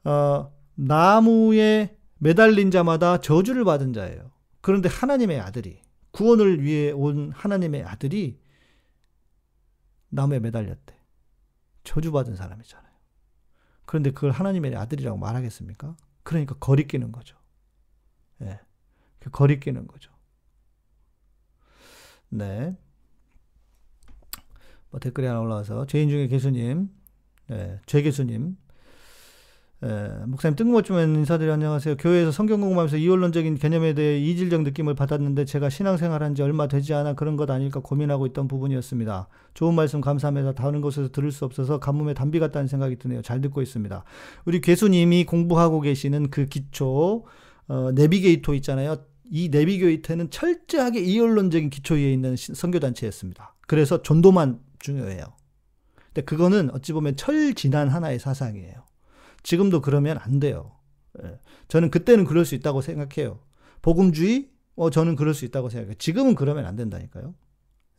A: 어, 나무에 매달린 자마다 저주를 받은 자예요. 그런데 하나님의 아들이 구원을 위해 온 하나님의 아들이 나무에 매달렸대. 저주받은 사람이잖아요. 그런데 그걸 하나님의 아들이라고 말하겠습니까? 그러니까 거리끼는 거죠. 예. 그 거리끼는 거죠. 네. 뭐 댓글이 하나 올라와서 죄인 중에 교수님, 네, 죄 교수님, 예, 목사님 뜬금없지만 인사드려 안녕하세요. 교회에서 성경 공부하면서 이원론적인 개념에 대해 이질적 느낌을 받았는데 제가 신앙생활한 지 얼마 되지 않아 그런 것 아닐까 고민하고 있던 부분이었습니다. 좋은 말씀 감사합니다. 다른 곳에서 들을 수 없어서 가뭄에 담비 같다는 생각이 드네요. 잘 듣고 있습니다. 우리 교수님이 공부하고 계시는 그 기초 어, 내비게이터 있잖아요. 이 내비게이터는 철저하게 이원론적인 기초 위에 있는 선교단체였습니다. 그래서 전도만 중요해요. 근데 그거는 어찌 보면 철진한 하나의 사상이에요. 지금도 그러면 안 돼요. 예. 저는 그때는 그럴 수 있다고 생각해요. 복음주의? 어, 저는 그럴 수 있다고 생각해요. 지금은 그러면 안 된다니까요.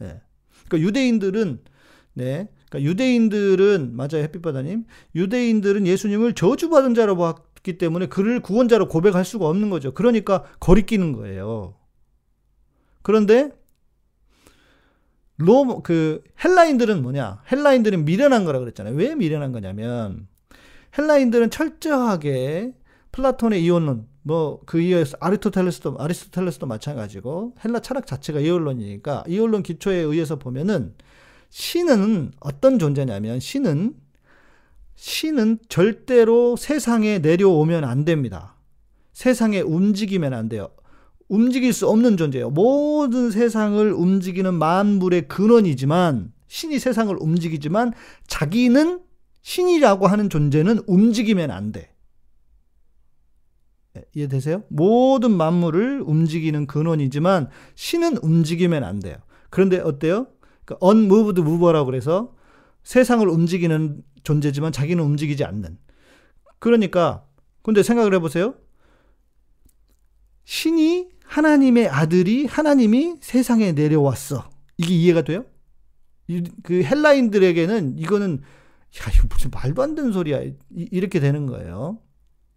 A: 예. 그러니까 유대인들은, 네. 그러니까 유대인들은, 맞아요. 햇빛바다님. 유대인들은 예수님을 저주받은 자로 봤기 때문에 그를 구원자로 고백할 수가 없는 거죠. 그러니까 거리끼는 거예요. 그런데 로, 그, 헬라인들은 뭐냐? 헬라인들은 미련한 거라 그랬잖아요. 왜 미련한 거냐면, 헬라인들은 철저하게 플라톤의 이원론, 뭐, 그 이에 아리스토텔레스도, 아리스토텔레스도 마찬가지고, 헬라 철학 자체가 이원론이니까, 이원론 기초에 의해서 보면은, 신은 어떤 존재냐면, 신은, 신은 절대로 세상에 내려오면 안 됩니다. 세상에 움직이면 안 돼요. 움직일 수 없는 존재예요. 모든 세상을 움직이는 만물의 근원이지만 신이 세상을 움직이지만 자기는 신이라고 하는 존재는 움직이면 안 돼. 네, 이해되세요? 모든 만물을 움직이는 근원이지만 신은 움직이면 안 돼요. 그런데 어때요? 그러니까 unmoved mover라고 그래서 세상을 움직이는 존재지만 자기는 움직이지 않는. 그러니까 근데 생각을 해보세요. 신이 하나님의 아들이 하나님이 세상에 내려왔어. 이게 이해가 돼요? 그 헬라인들에게는 이거는 야 이거 무슨 말도 안 되는 소리야 이, 렇게 되는 거예요.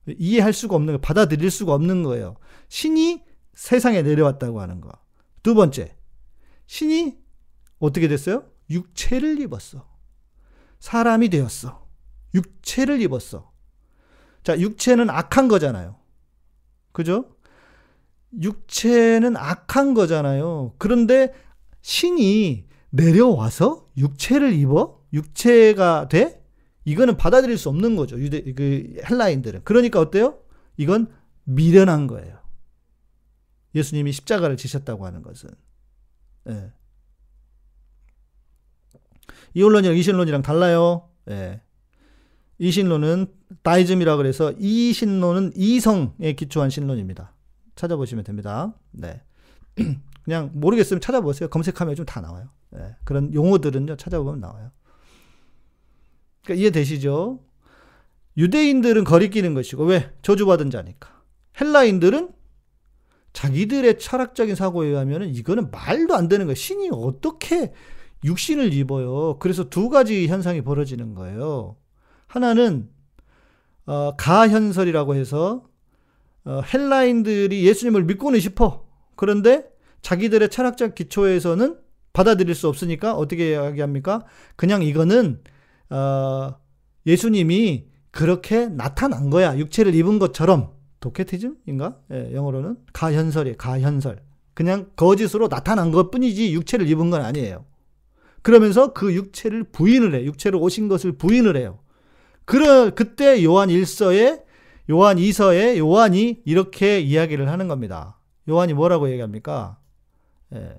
A: 이해할 수가 없는 거, 받아들일 수가 없는 거예요. 신이 세상에 내려왔다고 하는 거. 두 번째, 신이 어떻게 됐어요? 육체를 입었어. 사람이 되었어. 육체를 입었어. 자, 육체는 악한 거잖아요. 그죠? 육체는 악한 거잖아요. 그런데 신이 내려와서 육체를 입어? 육체가 돼? 이거는 받아들일 수 없는 거죠. 유대, 그 헬라인들은. 그러니까 어때요? 이건 미련한 거예요. 예수님이 십자가를 지셨다고 하는 것은. 예. 이혼론이랑 이신론이랑 달라요. 예. 이신론은 다이즘이라 그래서 이신론은 이성에 기초한 신론입니다. 찾아보시면 됩니다. 네. 그냥 모르겠으면 찾아보세요. 검색하면 좀 다 나와요. 네. 그런 용어들은요, 찾아보면 나와요. 그러니까 이해되시죠? 유대인들은 거리끼는 것이고, 왜? 저주받은 자니까. 헬라인들은 자기들의 철학적인 사고에 의하면 이거는 말도 안 되는 거예요. 신이 어떻게 육신을 입어요. 그래서 두 가지 현상이 벌어지는 거예요. 하나는, 어, 가현설이라고 해서 어, 헬라인들이 예수님을 믿고는 싶어. 그런데 자기들의 철학적 기초에서는 받아들일 수 없으니까 어떻게 이야기합니까? 그냥 이거는 어, 예수님이 그렇게 나타난 거야. 육체를 입은 것처럼. 도케티즘인가? 예, 영어로는 가현설이에요. 가현설. 그냥 거짓으로 나타난 것 뿐이지 육체를 입은 건 아니에요. 그러면서 그 육체를 부인을 해. 육체로 오신 것을 부인을 해요. 그러, 그때 요한 1서에 요한 2서에 요한이 이렇게 이야기를 하는 겁니다. 요한이 뭐라고 얘기합니까? 예.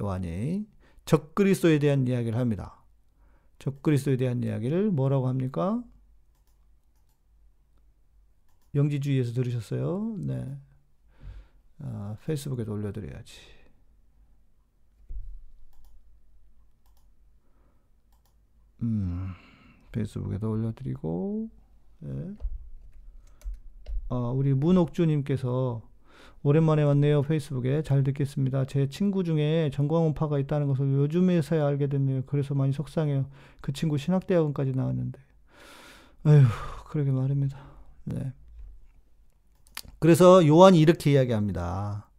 A: 요한이 적그리스도에 대한 이야기를 합니다. 적그리스도에 대한 이야기를 뭐라고 합니까? 영지주의에서 들으셨어요? 네. 아, 페이스북에도 올려드려야지. 음, 페이스북에도 올려드리고, 네. 아, 우리 문옥주님께서 오랜만에 왔네요. 페이스북에. 잘 듣겠습니다. 제 친구 중에 전광훈파가 있다는 것을 요즘에서야 알게 됐네요. 그래서 많이 속상해요. 그 친구 신학대학원까지 나왔는데. 에휴, 그러게 말입니다. 네. 그래서 요한이 이렇게 이야기합니다.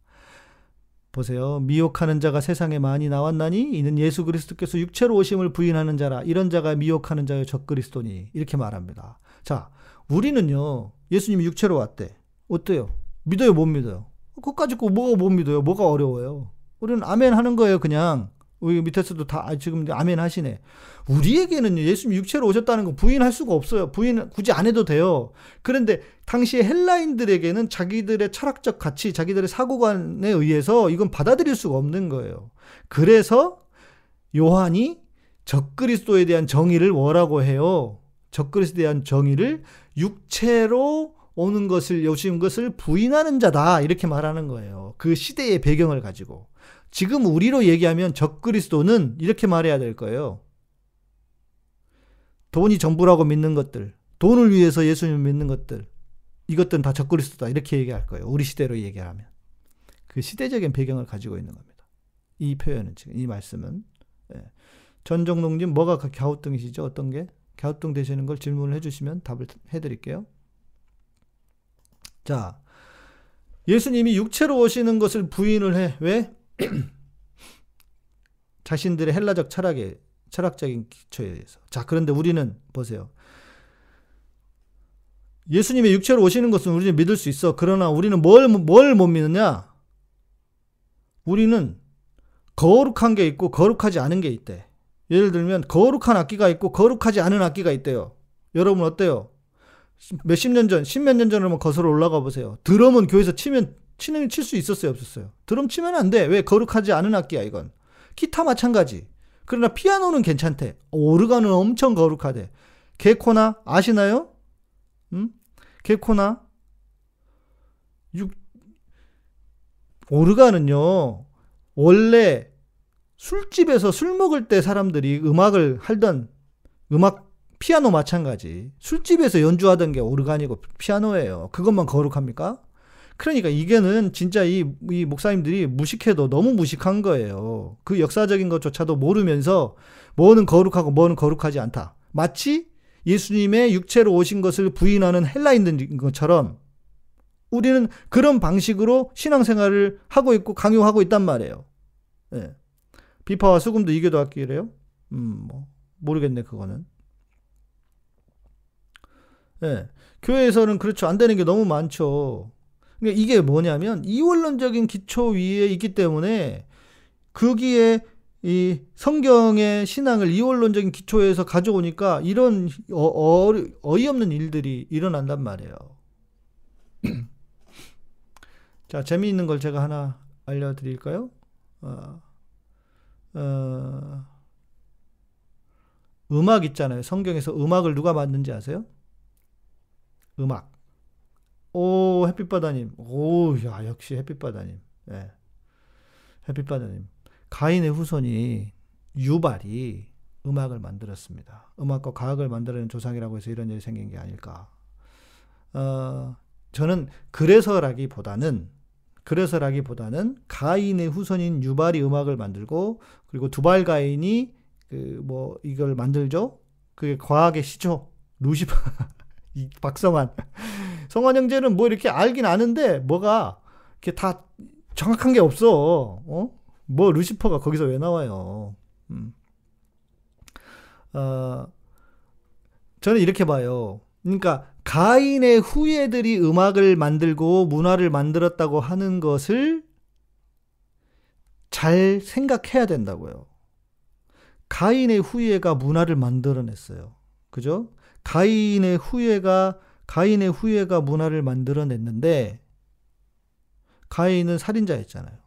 A: 보세요. 미혹하는 자가 세상에 많이 나왔나니 이는 예수 그리스도께서 육체로 오심을 부인하는 자라 이런 자가 미혹하는 자여 적그리스도니 이렇게 말합니다. 자, 우리는요. 예수님이 육체로 왔대. 어때요? 믿어요, 못 믿어요? 그까지 꼭 뭐가 못 믿어요? 뭐가 어려워요? 우리는 아멘 하는 거예요, 그냥. 우리 밑에서도 다 아, 지금 아멘 하시네. 우리에게는 예수님 육체로 오셨다는 거 부인할 수가 없어요. 부인 굳이 안 해도 돼요. 그런데 당시에 헬라인들에게는 자기들의 철학적 가치, 자기들의 사고관에 의해서 이건 받아들일 수가 없는 거예요. 그래서 요한이 적그리스도에 대한 정의를 뭐라고 해요? 적그리스도에 대한 정의를 육체로 오는 것을 여신 것을 부인하는 자다 이렇게 말하는 거예요. 그 시대의 배경을 가지고 지금 우리로 얘기하면 적그리스도는 이렇게 말해야 될 거예요. 돈이 전부라고 믿는 것들, 돈을 위해서 예수님을 믿는 것들, 이것들은 다 적그리스도다 이렇게 얘기할 거예요. 우리 시대로 얘기하면 그 시대적인 배경을 가지고 있는 겁니다. 이 표현은 지금 이 말씀은 예. 전종농님 뭐가 갸우뚱이시죠? 어떤 게 갸우뚱 되시는 걸 질문을 해주시면 답을 해드릴게요. 자, 예수님이 육체로 오시는 것을 부인을 해. 왜? 자신들의 헬라적 철학에, 철학적인 기초에 의해서. 자, 그런데 우리는 보세요. 예수님의 육체로 오시는 것은 우리는 믿을 수 있어. 그러나 우리는 뭘, 뭘 못 믿느냐? 우리는 거룩한 게 있고 거룩하지 않은 게 있대. 예를 들면 거룩한 악기가 있고 거룩하지 않은 악기가 있대요. 여러분 어때요? 몇십 년 전, 십몇 년 전으로 거슬러 올라가 보세요. 드럼은 교회에서 치면, 치는, 칠 수 있었어요, 없었어요? 드럼 치면 안 돼. 왜? 거룩하지 않은 악기야, 이건. 기타 마찬가지. 그러나 피아노는 괜찮대. 오르간은 엄청 거룩하대. 개코나, 아시나요? 음? 개코나? 육, 오르간은요, 원래 술집에서 술 먹을 때 사람들이 음악을 하던 음악 피아노 마찬가지. 술집에서 연주하던 게 오르간이고 피아노예요. 그것만 거룩합니까? 그러니까 이게는 진짜 이, 이 목사님들이 무식해도 너무 무식한 거예요. 그 역사적인 것조차도 모르면서 뭐는 거룩하고 뭐는 거룩하지 않다. 마치 예수님의 육체로 오신 것을 부인하는 헬라인들인 것처럼 우리는 그런 방식으로 신앙생활을 하고 있고 강요하고 있단 말이에요. 예. 비파와 수금도 이겨도 할기래요? 음, 뭐, 모르겠네, 그거는. 예. 교회에서는 그렇죠. 안 되는 게 너무 많죠. 그러니까 이게 뭐냐면 이원론적인 기초 위에 있기 때문에 거기에 이 성경의 신앙을 이원론적인 기초에서 가져오니까 이런 어, 어, 어이없는 일들이 일어난단 말이에요. 자, 재미있는 걸 제가 하나 알려드릴까요? 어, 어, 음악 있잖아요. 성경에서 음악을 누가 만든지 아세요? 음악. 오, 햇빛바다님. 오, 야, 역시 햇빛바다님. 예. 햇빛바다님. 가인의 후손이 유발이 음악을 만들었습니다. 음악과 과학을 만들어낸 조상이라고 해서 이런 일이 생긴 게 아닐까. 어, 저는 그래서라기보다는 그래서라기보다는 가인의 후손인 유발이 음악을 만들고 그리고 두발 가인이 그 뭐 이걸 만들죠. 그게 과학의 시초 루시퍼 이 박성환. 성환 형제는 뭐 이렇게 알긴 아는데 뭐가 이렇게 다 정확한 게 없어. 어? 뭐 루시퍼가 거기서 왜 나와요? 음. 어, 저는 이렇게 봐요. 그러니까 가인의 후예들이 음악을 만들고 문화를 만들었다고 하는 것을 잘 생각해야 된다고요. 가인의 후예가 문화를 만들어냈어요. 그죠? 가인의 후예가 가인의 후예가 문화를 만들어냈는데 가인은 살인자였잖아요.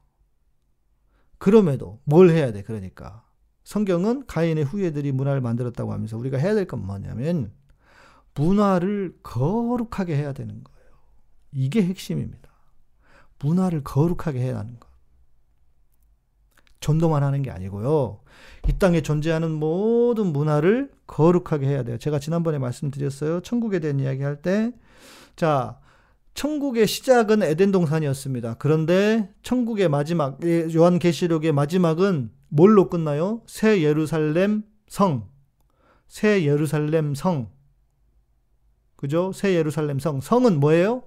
A: 그럼에도 뭘 해야 돼? 그러니까 성경은 가인의 후예들이 문화를 만들었다고 하면서 우리가 해야 될 건 뭐냐면 문화를 거룩하게 해야 되는 거예요. 이게 핵심입니다. 문화를 거룩하게 해야 하는 것. 전도만 하는 게 아니고요. 이 땅에 존재하는 모든 문화를 거룩하게 해야 돼요. 제가 지난번에 말씀드렸어요. 천국에 대한 이야기 할 때. 자, 천국의 시작은 에덴 동산이었습니다. 그런데 천국의 마지막, 예, 요한계시록의 마지막은 뭘로 끝나요? 새 예루살렘 성. 새 예루살렘 성. 그죠? 새 예루살렘 성. 성은 뭐예요?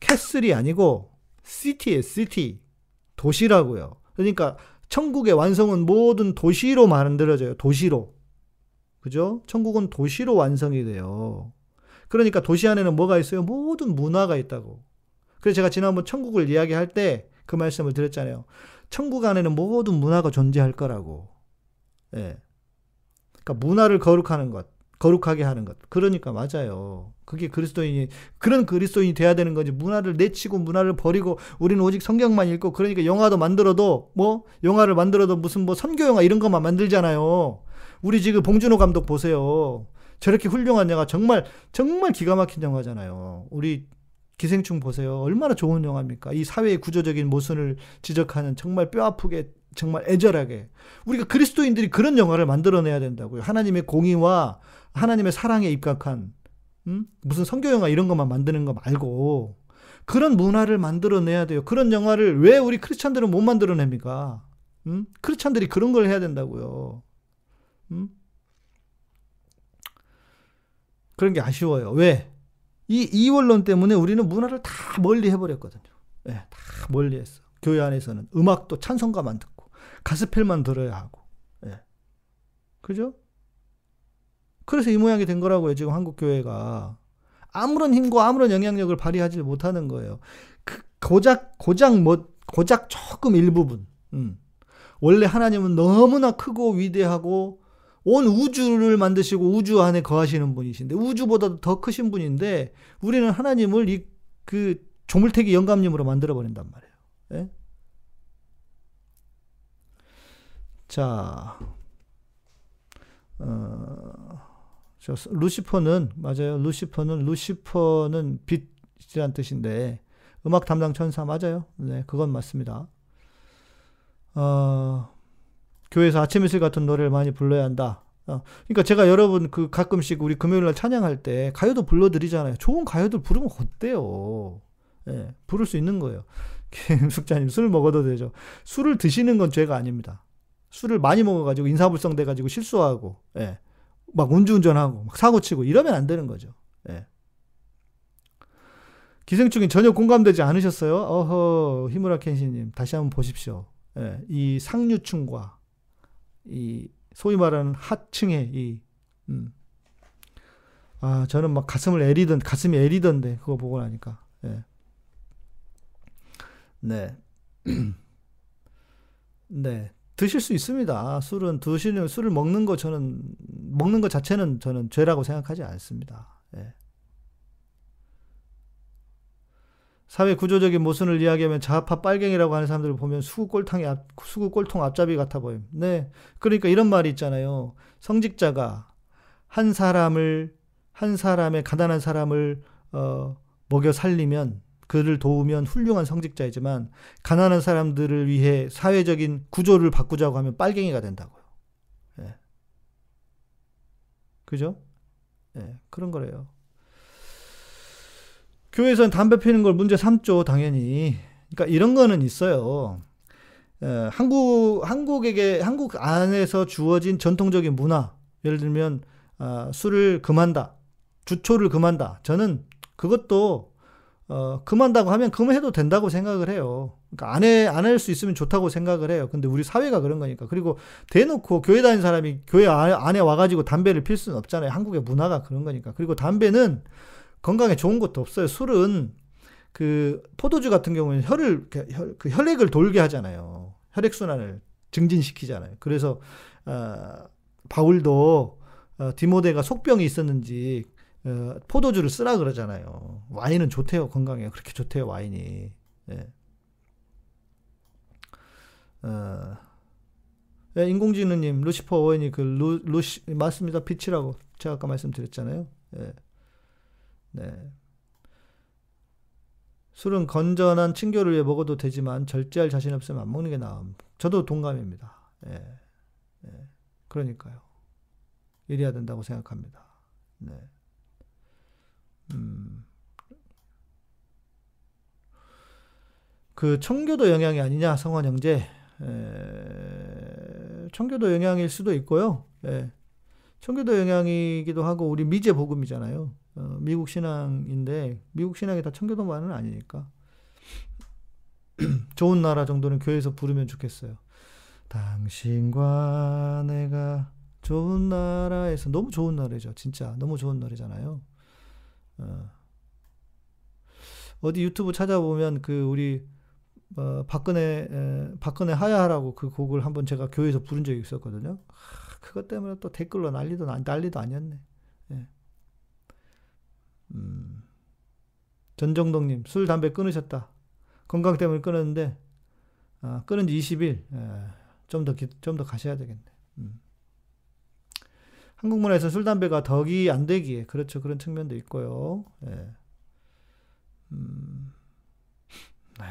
A: castle이 아니고 city에 city. 도시라고요. 그러니까 천국의 완성은 모든 도시로 만들어져요. 도시로. 그죠? 천국은 도시로 완성이 돼요. 그러니까 도시 안에는 뭐가 있어요? 모든 문화가 있다고. 그래서 제가 지난번 천국을 이야기할 때 그 말씀을 드렸잖아요. 천국 안에는 모든 문화가 존재할 거라고. 예. 그러니까 문화를 거룩하는 것, 거룩하게 하는 것. 그러니까 맞아요. 그게 그리스도인이 그런 그리스도인이 돼야 되는 거지. 문화를 내치고 문화를 버리고 우리는 오직 성경만 읽고 그러니까 영화도 만들어도 뭐 영화를 만들어도 무슨 뭐 선교 영화 이런 것만 만들잖아요. 우리 지금 봉준호 감독 보세요. 저렇게 훌륭한 영화 정말 정말 기가 막힌 영화잖아요. 우리 기생충 보세요. 얼마나 좋은 영화입니까? 이 사회의 구조적인 모순을 지적하는 정말 뼈 아프게 정말 애절하게 우리가 그리스도인들이 그런 영화를 만들어내야 된다고요. 하나님의 공의와 하나님의 사랑에 입각한 음? 무슨 성교 영화 이런 것만 만드는 거 말고 그런 문화를 만들어내야 돼요. 그런 영화를 왜 우리 크리스찬들은 못 만들어냅니까? 음? 크리스찬들이 그런 걸 해야 된다고요. 음? 그런 게 아쉬워요. 왜? 이 이원론 때문에 우리는 문화를 다 멀리 해버렸거든요. 네, 다 멀리 했어. 교회 안에서는 음악도 찬송가만 듣고 가스펠만 들어야 하고. 네. 그죠? 그래서 이 모양이 된 거라고요. 지금 한국 교회가 아무런 힘과 아무런 영향력을 발휘하지 못하는 거예요. 그 고작 고작 뭐 고작 조금 일부분. 음. 원래 하나님은 너무나 크고 위대하고 온 우주를 만드시고 우주 안에 거하시는 분이신데 우주보다도 더 크신 분인데 우리는 하나님을 이 그 조물태기 영감님으로 만들어 버린단 말이에요. 예? 자, 어, 저 루시퍼는 맞아요. 루시퍼는 루시퍼는 빛이란 뜻인데 음악 담당 천사 맞아요. 네, 그건 맞습니다. 어, 교회에서 아침 이슬 같은 노래를 많이 불러야 한다. 어, 그러니까 제가 여러분 그 가끔씩 우리 금요일 날 찬양할 때 가요도 불러드리잖아요. 좋은 가요들 부르면 어때요? 예, 네, 부를 수 있는 거예요. 김숙자님 술 먹어도 되죠. 술을 드시는 건 죄가 아닙니다. 술을 많이 먹어가지고 인사불성 돼가지고 실수하고, 예. 막 운주운전하고 막 사고치고 이러면 안 되는 거죠. 예. 기생충이 전혀 공감되지 않으셨어요? 어허, 히무라 켄시님 다시 한번 보십시오. 예. 이 상류층과 이 소위 말하는 하층의 이 음. 아, 저는 막 가슴을 애리던 가슴이 애리던데 그거 보고 나니까. 예. 네. 네. 드실 수 있습니다. 술은 드시는 술을 먹는 거 저는 먹는 것 자체는 저는 죄라고 생각하지 않습니다. 예. 사회 구조적인 모순을 이야기하면 좌파 빨갱이라고 하는 사람들을 보면 수구 꼴통이 앞, 수구 꼴통 앞잡이 같아 보임. 네. 그러니까 이런 말이 있잖아요. 성직자가 한 사람을 한 사람의 가난한 사람을 어, 먹여 살리면 그를 도우면 훌륭한 성직자이지만 가난한 사람들을 위해 사회적인 구조를 바꾸자고 하면 빨갱이가 된다고요. 예. 그죠? 예, 그런 거래요. 교회에서는 담배 피는 걸 문제 삼죠, 당연히. 그러니까 이런 거는 있어요. 예, 한국, 한국에게, 한국 안에서 주어진 전통적인 문화. 예를 들면, 아, 술을 금한다. 주초를 금한다. 저는 그것도 어, 금한다고 하면 금해도 된다고 생각을 해요. 그러니까 안 해, 안 할 수 있으면 좋다고 생각을 해요. 근데 우리 사회가 그런 거니까. 그리고 대놓고 교회 다니는 사람이 교회 안에 와가지고 담배를 필 수는 없잖아요. 한국의 문화가 그런 거니까. 그리고 담배는 건강에 좋은 것도 없어요. 술은 그 포도주 같은 경우는 혈을, 그 혈액을 돌게 하잖아요. 혈액순환을 증진시키잖아요. 그래서, 어, 바울도, 어, 디모데가 속병이 있었는지, 어, 포도주를 쓰라 그러잖아요. 와인은 좋대요. 건강에. 그렇게 좋대요. 와인이. 예. 어, 예, 인공지능님, 루시퍼 오웬이 그 루, 루시, 맞습니다. 빛이라고 제가 아까 말씀드렸잖아요. 예. 네. 술은 건전한 칭교를 위해 먹어도 되지만 절제할 자신 없으면 안 먹는 게 나음. 저도 동감입니다. 예. 예. 그러니까요. 이래야 된다고 생각합니다. 네. 음. 그 청교도 영향이 아니냐, 성원 형제. 에, 청교도 영향일 수도 있고요. 예. 청교도 영향이기도 하고 우리 미제 복음이잖아요. 어, 미국 신앙인데 미국 신앙이 다 청교도만은 아니니까 좋은 나라 정도는 교회에서 부르면 좋겠어요. 당신과 내가 좋은 나라에서 너무 좋은 노래죠. 진짜 너무 좋은 노래잖아요. 어. 어디 유튜브 찾아보면 그 우리 어, 박근혜 에, 박근혜 하야하라고 그 곡을 한번 제가 교회에서 부른 적이 있었거든요. 하, 그것 때문에 또 댓글로 난리도 난리도 아니었네. 예. 음. 전정동님 술 담배 끊으셨다. 건강 때문에 끊었는데 아, 끊은 지 20일 예, 좀더 좀 더 가셔야 되겠네. 음. 한국 문화에서 술 담배가 덕이 안 되기에 그렇죠 그런 측면도 있고요. 예. 음. 네.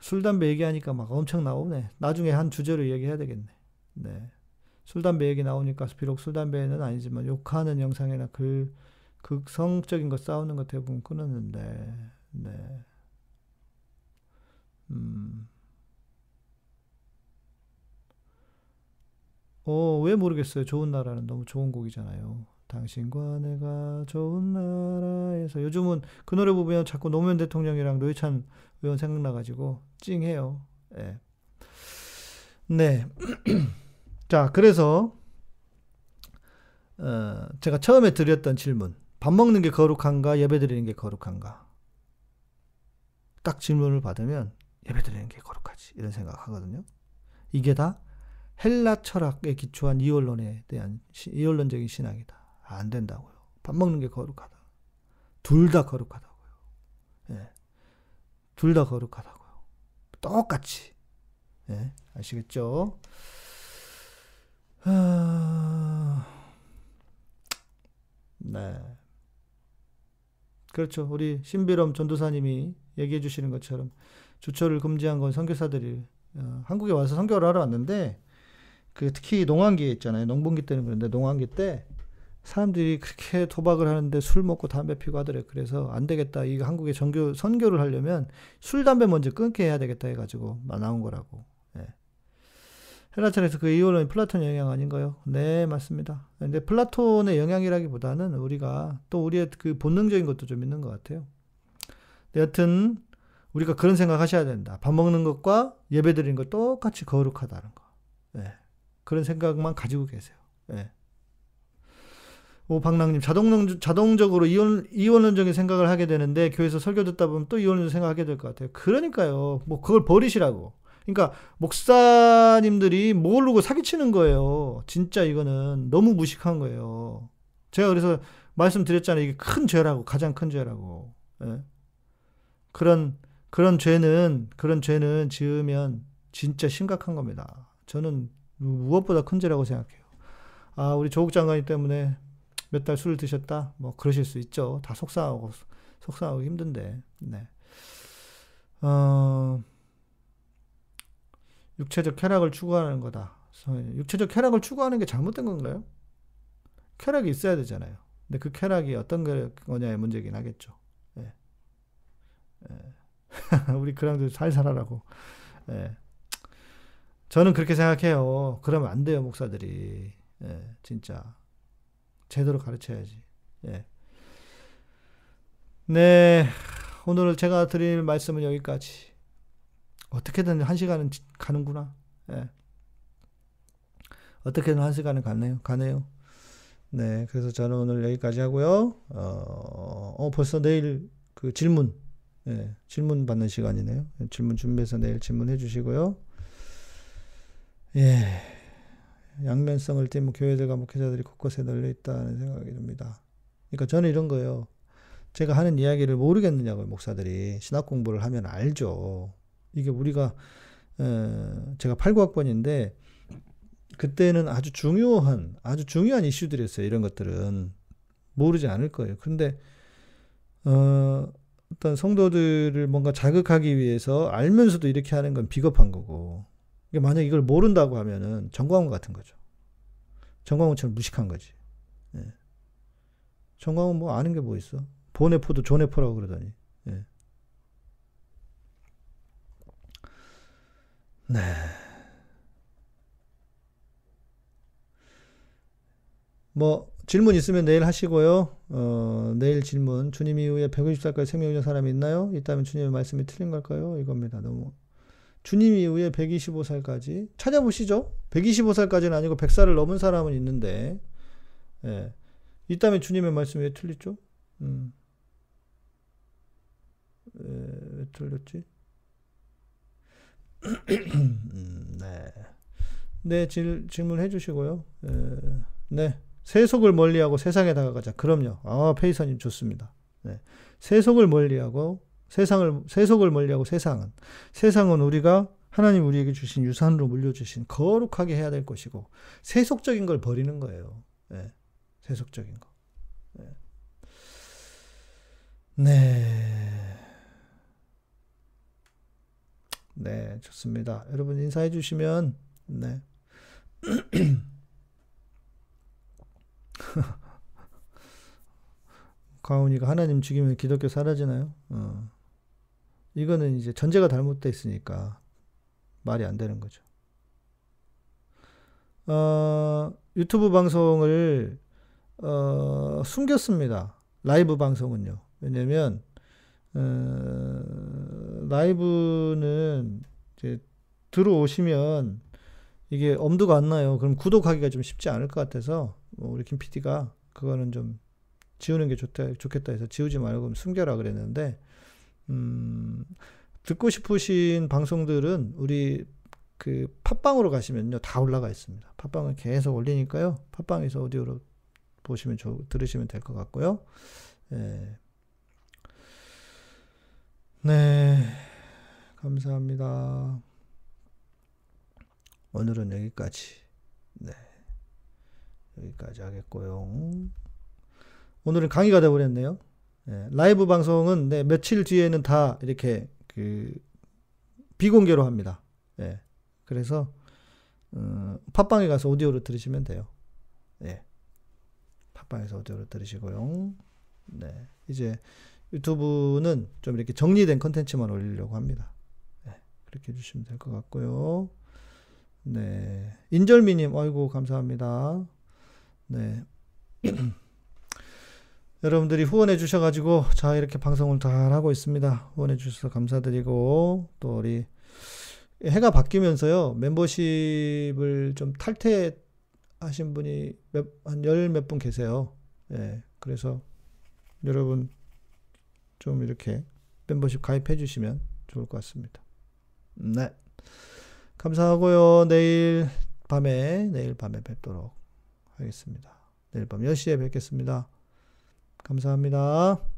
A: 술, 담배 얘기하니까 막 엄청 나오네. 나중에 한 주제로 얘기해야 되겠네. 네. 술, 담배 얘기 나오니까 비록 술, 담배는 아니지만 욕하는 영상이나 글, 극성적인 거 싸우는 거 대부분 끊었는데, 네. 음. 어, 왜 모르겠어요. 좋은 나라는 너무 좋은 곡이잖아요. 당신과 내가 좋은 나라에서 요즘은 그 노래 보면 자꾸 노무현 대통령이랑 노회찬 의원 생각나가지고 찡해요. 네. 네. 자, 그래서 어, 제가 처음에 드렸던 질문. 밥 먹는 게 거룩한가? 예배 드리는 게 거룩한가? 딱 질문을 받으면 예배 드리는 게 거룩하지. 이런 생각 하거든요. 이게 다 헬라 철학에 기초한 이원론에 대한 이원론적인 신앙이다. 안 된다고요. 밥 먹는 게 거룩하다. 둘 다 거룩하다고요. 예. 둘 다 거룩하다고요. 똑같이. 예. 아시겠죠? 아... 네. 그렇죠. 우리 신비롬 전도사님이 얘기해 주시는 것처럼 주초를 금지한 건 선교사들이 어, 한국에 와서 선교를 하러 왔는데 그 특히 농한기 있잖아요. 농번기 때는 그런데 농한기 때 사람들이 그렇게 도박을 하는데 술 먹고 담배 피고 하더래. 그래서 안 되겠다. 이 한국에 전교 선교를 하려면 술 담배 먼저 끊게 해야 되겠다 해가지고 나온 거라고. 예. 헬라 철학에서 그 이원론은 플라톤 영향 아닌가요? 네, 맞습니다. 근데 플라톤의 영향이라기보다는 우리가 또 우리의 그 본능적인 것도 좀 있는 것 같아요. 여튼 우리가 그런 생각 하셔야 된다. 밥 먹는 것과 예배 드리는 것 똑같이 거룩하다는 거. 예. 그런 생각만 가지고 계세요. 예. 오박랑님 자동 자동적으로 이원 이원론적인 생각을 하게 되는데 교회에서 설교 듣다 보면 또 이원론 생각하게 될 것 같아요. 그러니까요. 뭐 그걸 버리시라고. 그러니까 목사님들이 모르고 사기치는 거예요. 진짜 이거는 너무 무식한 거예요. 제가 그래서 말씀드렸잖아요. 이게 큰 죄라고 가장 큰 죄라고. 예? 그런 그런 죄는 그런 죄는 지으면 진짜 심각한 겁니다. 저는 무엇보다 큰 죄라고 생각해요. 아 우리 조국 장관이 때문에 몇 달 술을 드셨다? 뭐 그러실 수 있죠. 다 속상하고 속상하고 힘든데. 네. 어, 육체적 쾌락을 추구하는 거다. 육체적 쾌락을 추구하는 게 잘못된 건가요? 쾌락이 있어야 되잖아요. 근데 그 쾌락이 어떤 거냐의 문제긴 하겠죠. 예. 예. 우리 그랑도 잘 살아라고. 예. 저는 그렇게 생각해요. 그러면 안 돼요, 목사들이. 예, 진짜. 제대로 가르쳐야지. 예. 네. 오늘 제가 드릴 말씀은 여기까지. 어떻게든 한 시간은 가는구나. 예. 어떻게든 한 시간은 가네요. 가네요. 네, 그래서 저는 오늘 여기까지 하고요. 어, 어 벌써 내일 그 질문, 예, 질문 받는 시간이네요. 질문 준비해서 내일 질문해 주시고요. 예, 양면성을 띠면 교회들과 목회자들이 곳곳에 널려 있다는 생각이 듭니다. 그러니까 저는 이런 거예요. 제가 하는 이야기를 모르겠느냐고요, 목사들이. 신학 공부를 하면 알죠. 이게 우리가, 어, 제가 89학번인데, 그때는 아주 중요한, 아주 중요한 이슈들이었어요. 이런 것들은. 모르지 않을 거예요. 근데, 어, 어떤 성도들을 뭔가 자극하기 위해서 알면서도 이렇게 하는 건 비겁한 거고. 만약 이걸 모른다고 하면은 정광훈 같은 거죠. 정광훈처럼 무식한 거지. 예. 정광훈 뭐 아는 게 뭐 있어? 보네포도 조네포라고 그러더니. 예. 네. 뭐 질문 있으면 내일 하시고요. 어, 내일 질문 주님 이후에 150살까지 생명이 사람이 있나요? 있다면 주님의 말씀이 틀린 걸까요? 이겁니다. 너무 주님 이후에 125살까지 찾아보시죠. 125살까지는 아니고 100살을 넘은 사람은 있는데 예. 있다면 주님의 말씀이 왜 틀리죠? 음. 예, 왜 틀렸지? 음, 네. 네, 질, 질문해 주시고요. 에, 네. 세속을 멀리하고 세상에 다가가자. 그럼요. 아, 페이서님 좋습니다. 네. 세속을 멀리하고 세상을 세속을 멀리하고 세상은 세상은 우리가 하나님 우리에게 주신 유산으로 물려주신 거룩하게 해야 될 것이고 세속적인 걸 버리는 거예요. 네. 세속적인 거. 네. 네. 네, 좋습니다. 여러분 인사해 주시면 네. 가훈이가 하나님 죽이면 기독교 사라지나요? 어. 이거는 이제 전제가 잘못돼 있으니까 말이 안 되는 거죠. 어, 유튜브 방송을 어, 숨겼습니다. 라이브 방송은요. 왜냐면 어, 라이브는 이제 들어오시면 이게 엄두가 안 나요. 그럼 구독하기가 좀 쉽지 않을 것 같아서 뭐 우리 김 PD가 그거는 좀 지우는 게 좋다, 좋겠다 해서 지우지 말고 숨겨라 그랬는데 음, 듣고 싶으신 방송들은 우리 그 팟빵으로 가시면요 다 올라가 있습니다. 팟빵은 계속 올리니까요. 팟빵에서 오디오로 보시면 저, 들으시면 될 것 같고요. 예. 네. 감사합니다. 오늘은 여기까지. 네. 여기까지 하겠고요. 오늘은 강의가 되어버렸네요. 네, 라이브 방송은 네, 며칠 뒤에는 다 이렇게 그 비공개로 합니다. 네, 그래서 어, 팟빵에 가서 오디오로 들으시면 돼요. 네, 팟빵에서 오디오로 들으시고요. 네, 이제 유튜브는 좀 이렇게 정리된 컨텐츠만 올리려고 합니다. 네, 그렇게 해주시면 될 것 같고요. 네. 인절미님, 아이고, 감사합니다. 네. 여러분들이 후원해 주셔가지고, 자, 이렇게 방송을 잘 하고 있습니다. 후원해 주셔서 감사드리고, 또 우리, 해가 바뀌면서요, 멤버십을 좀 탈퇴하신 분이 몇, 한열 몇 분 계세요. 예. 네, 그래서 여러분 좀 이렇게 멤버십 가입해 주시면 좋을 것 같습니다. 네. 감사하고요. 내일 밤에, 내일 밤에 뵙도록 하겠습니다. 내일 밤 10시에 뵙겠습니다. 감사합니다.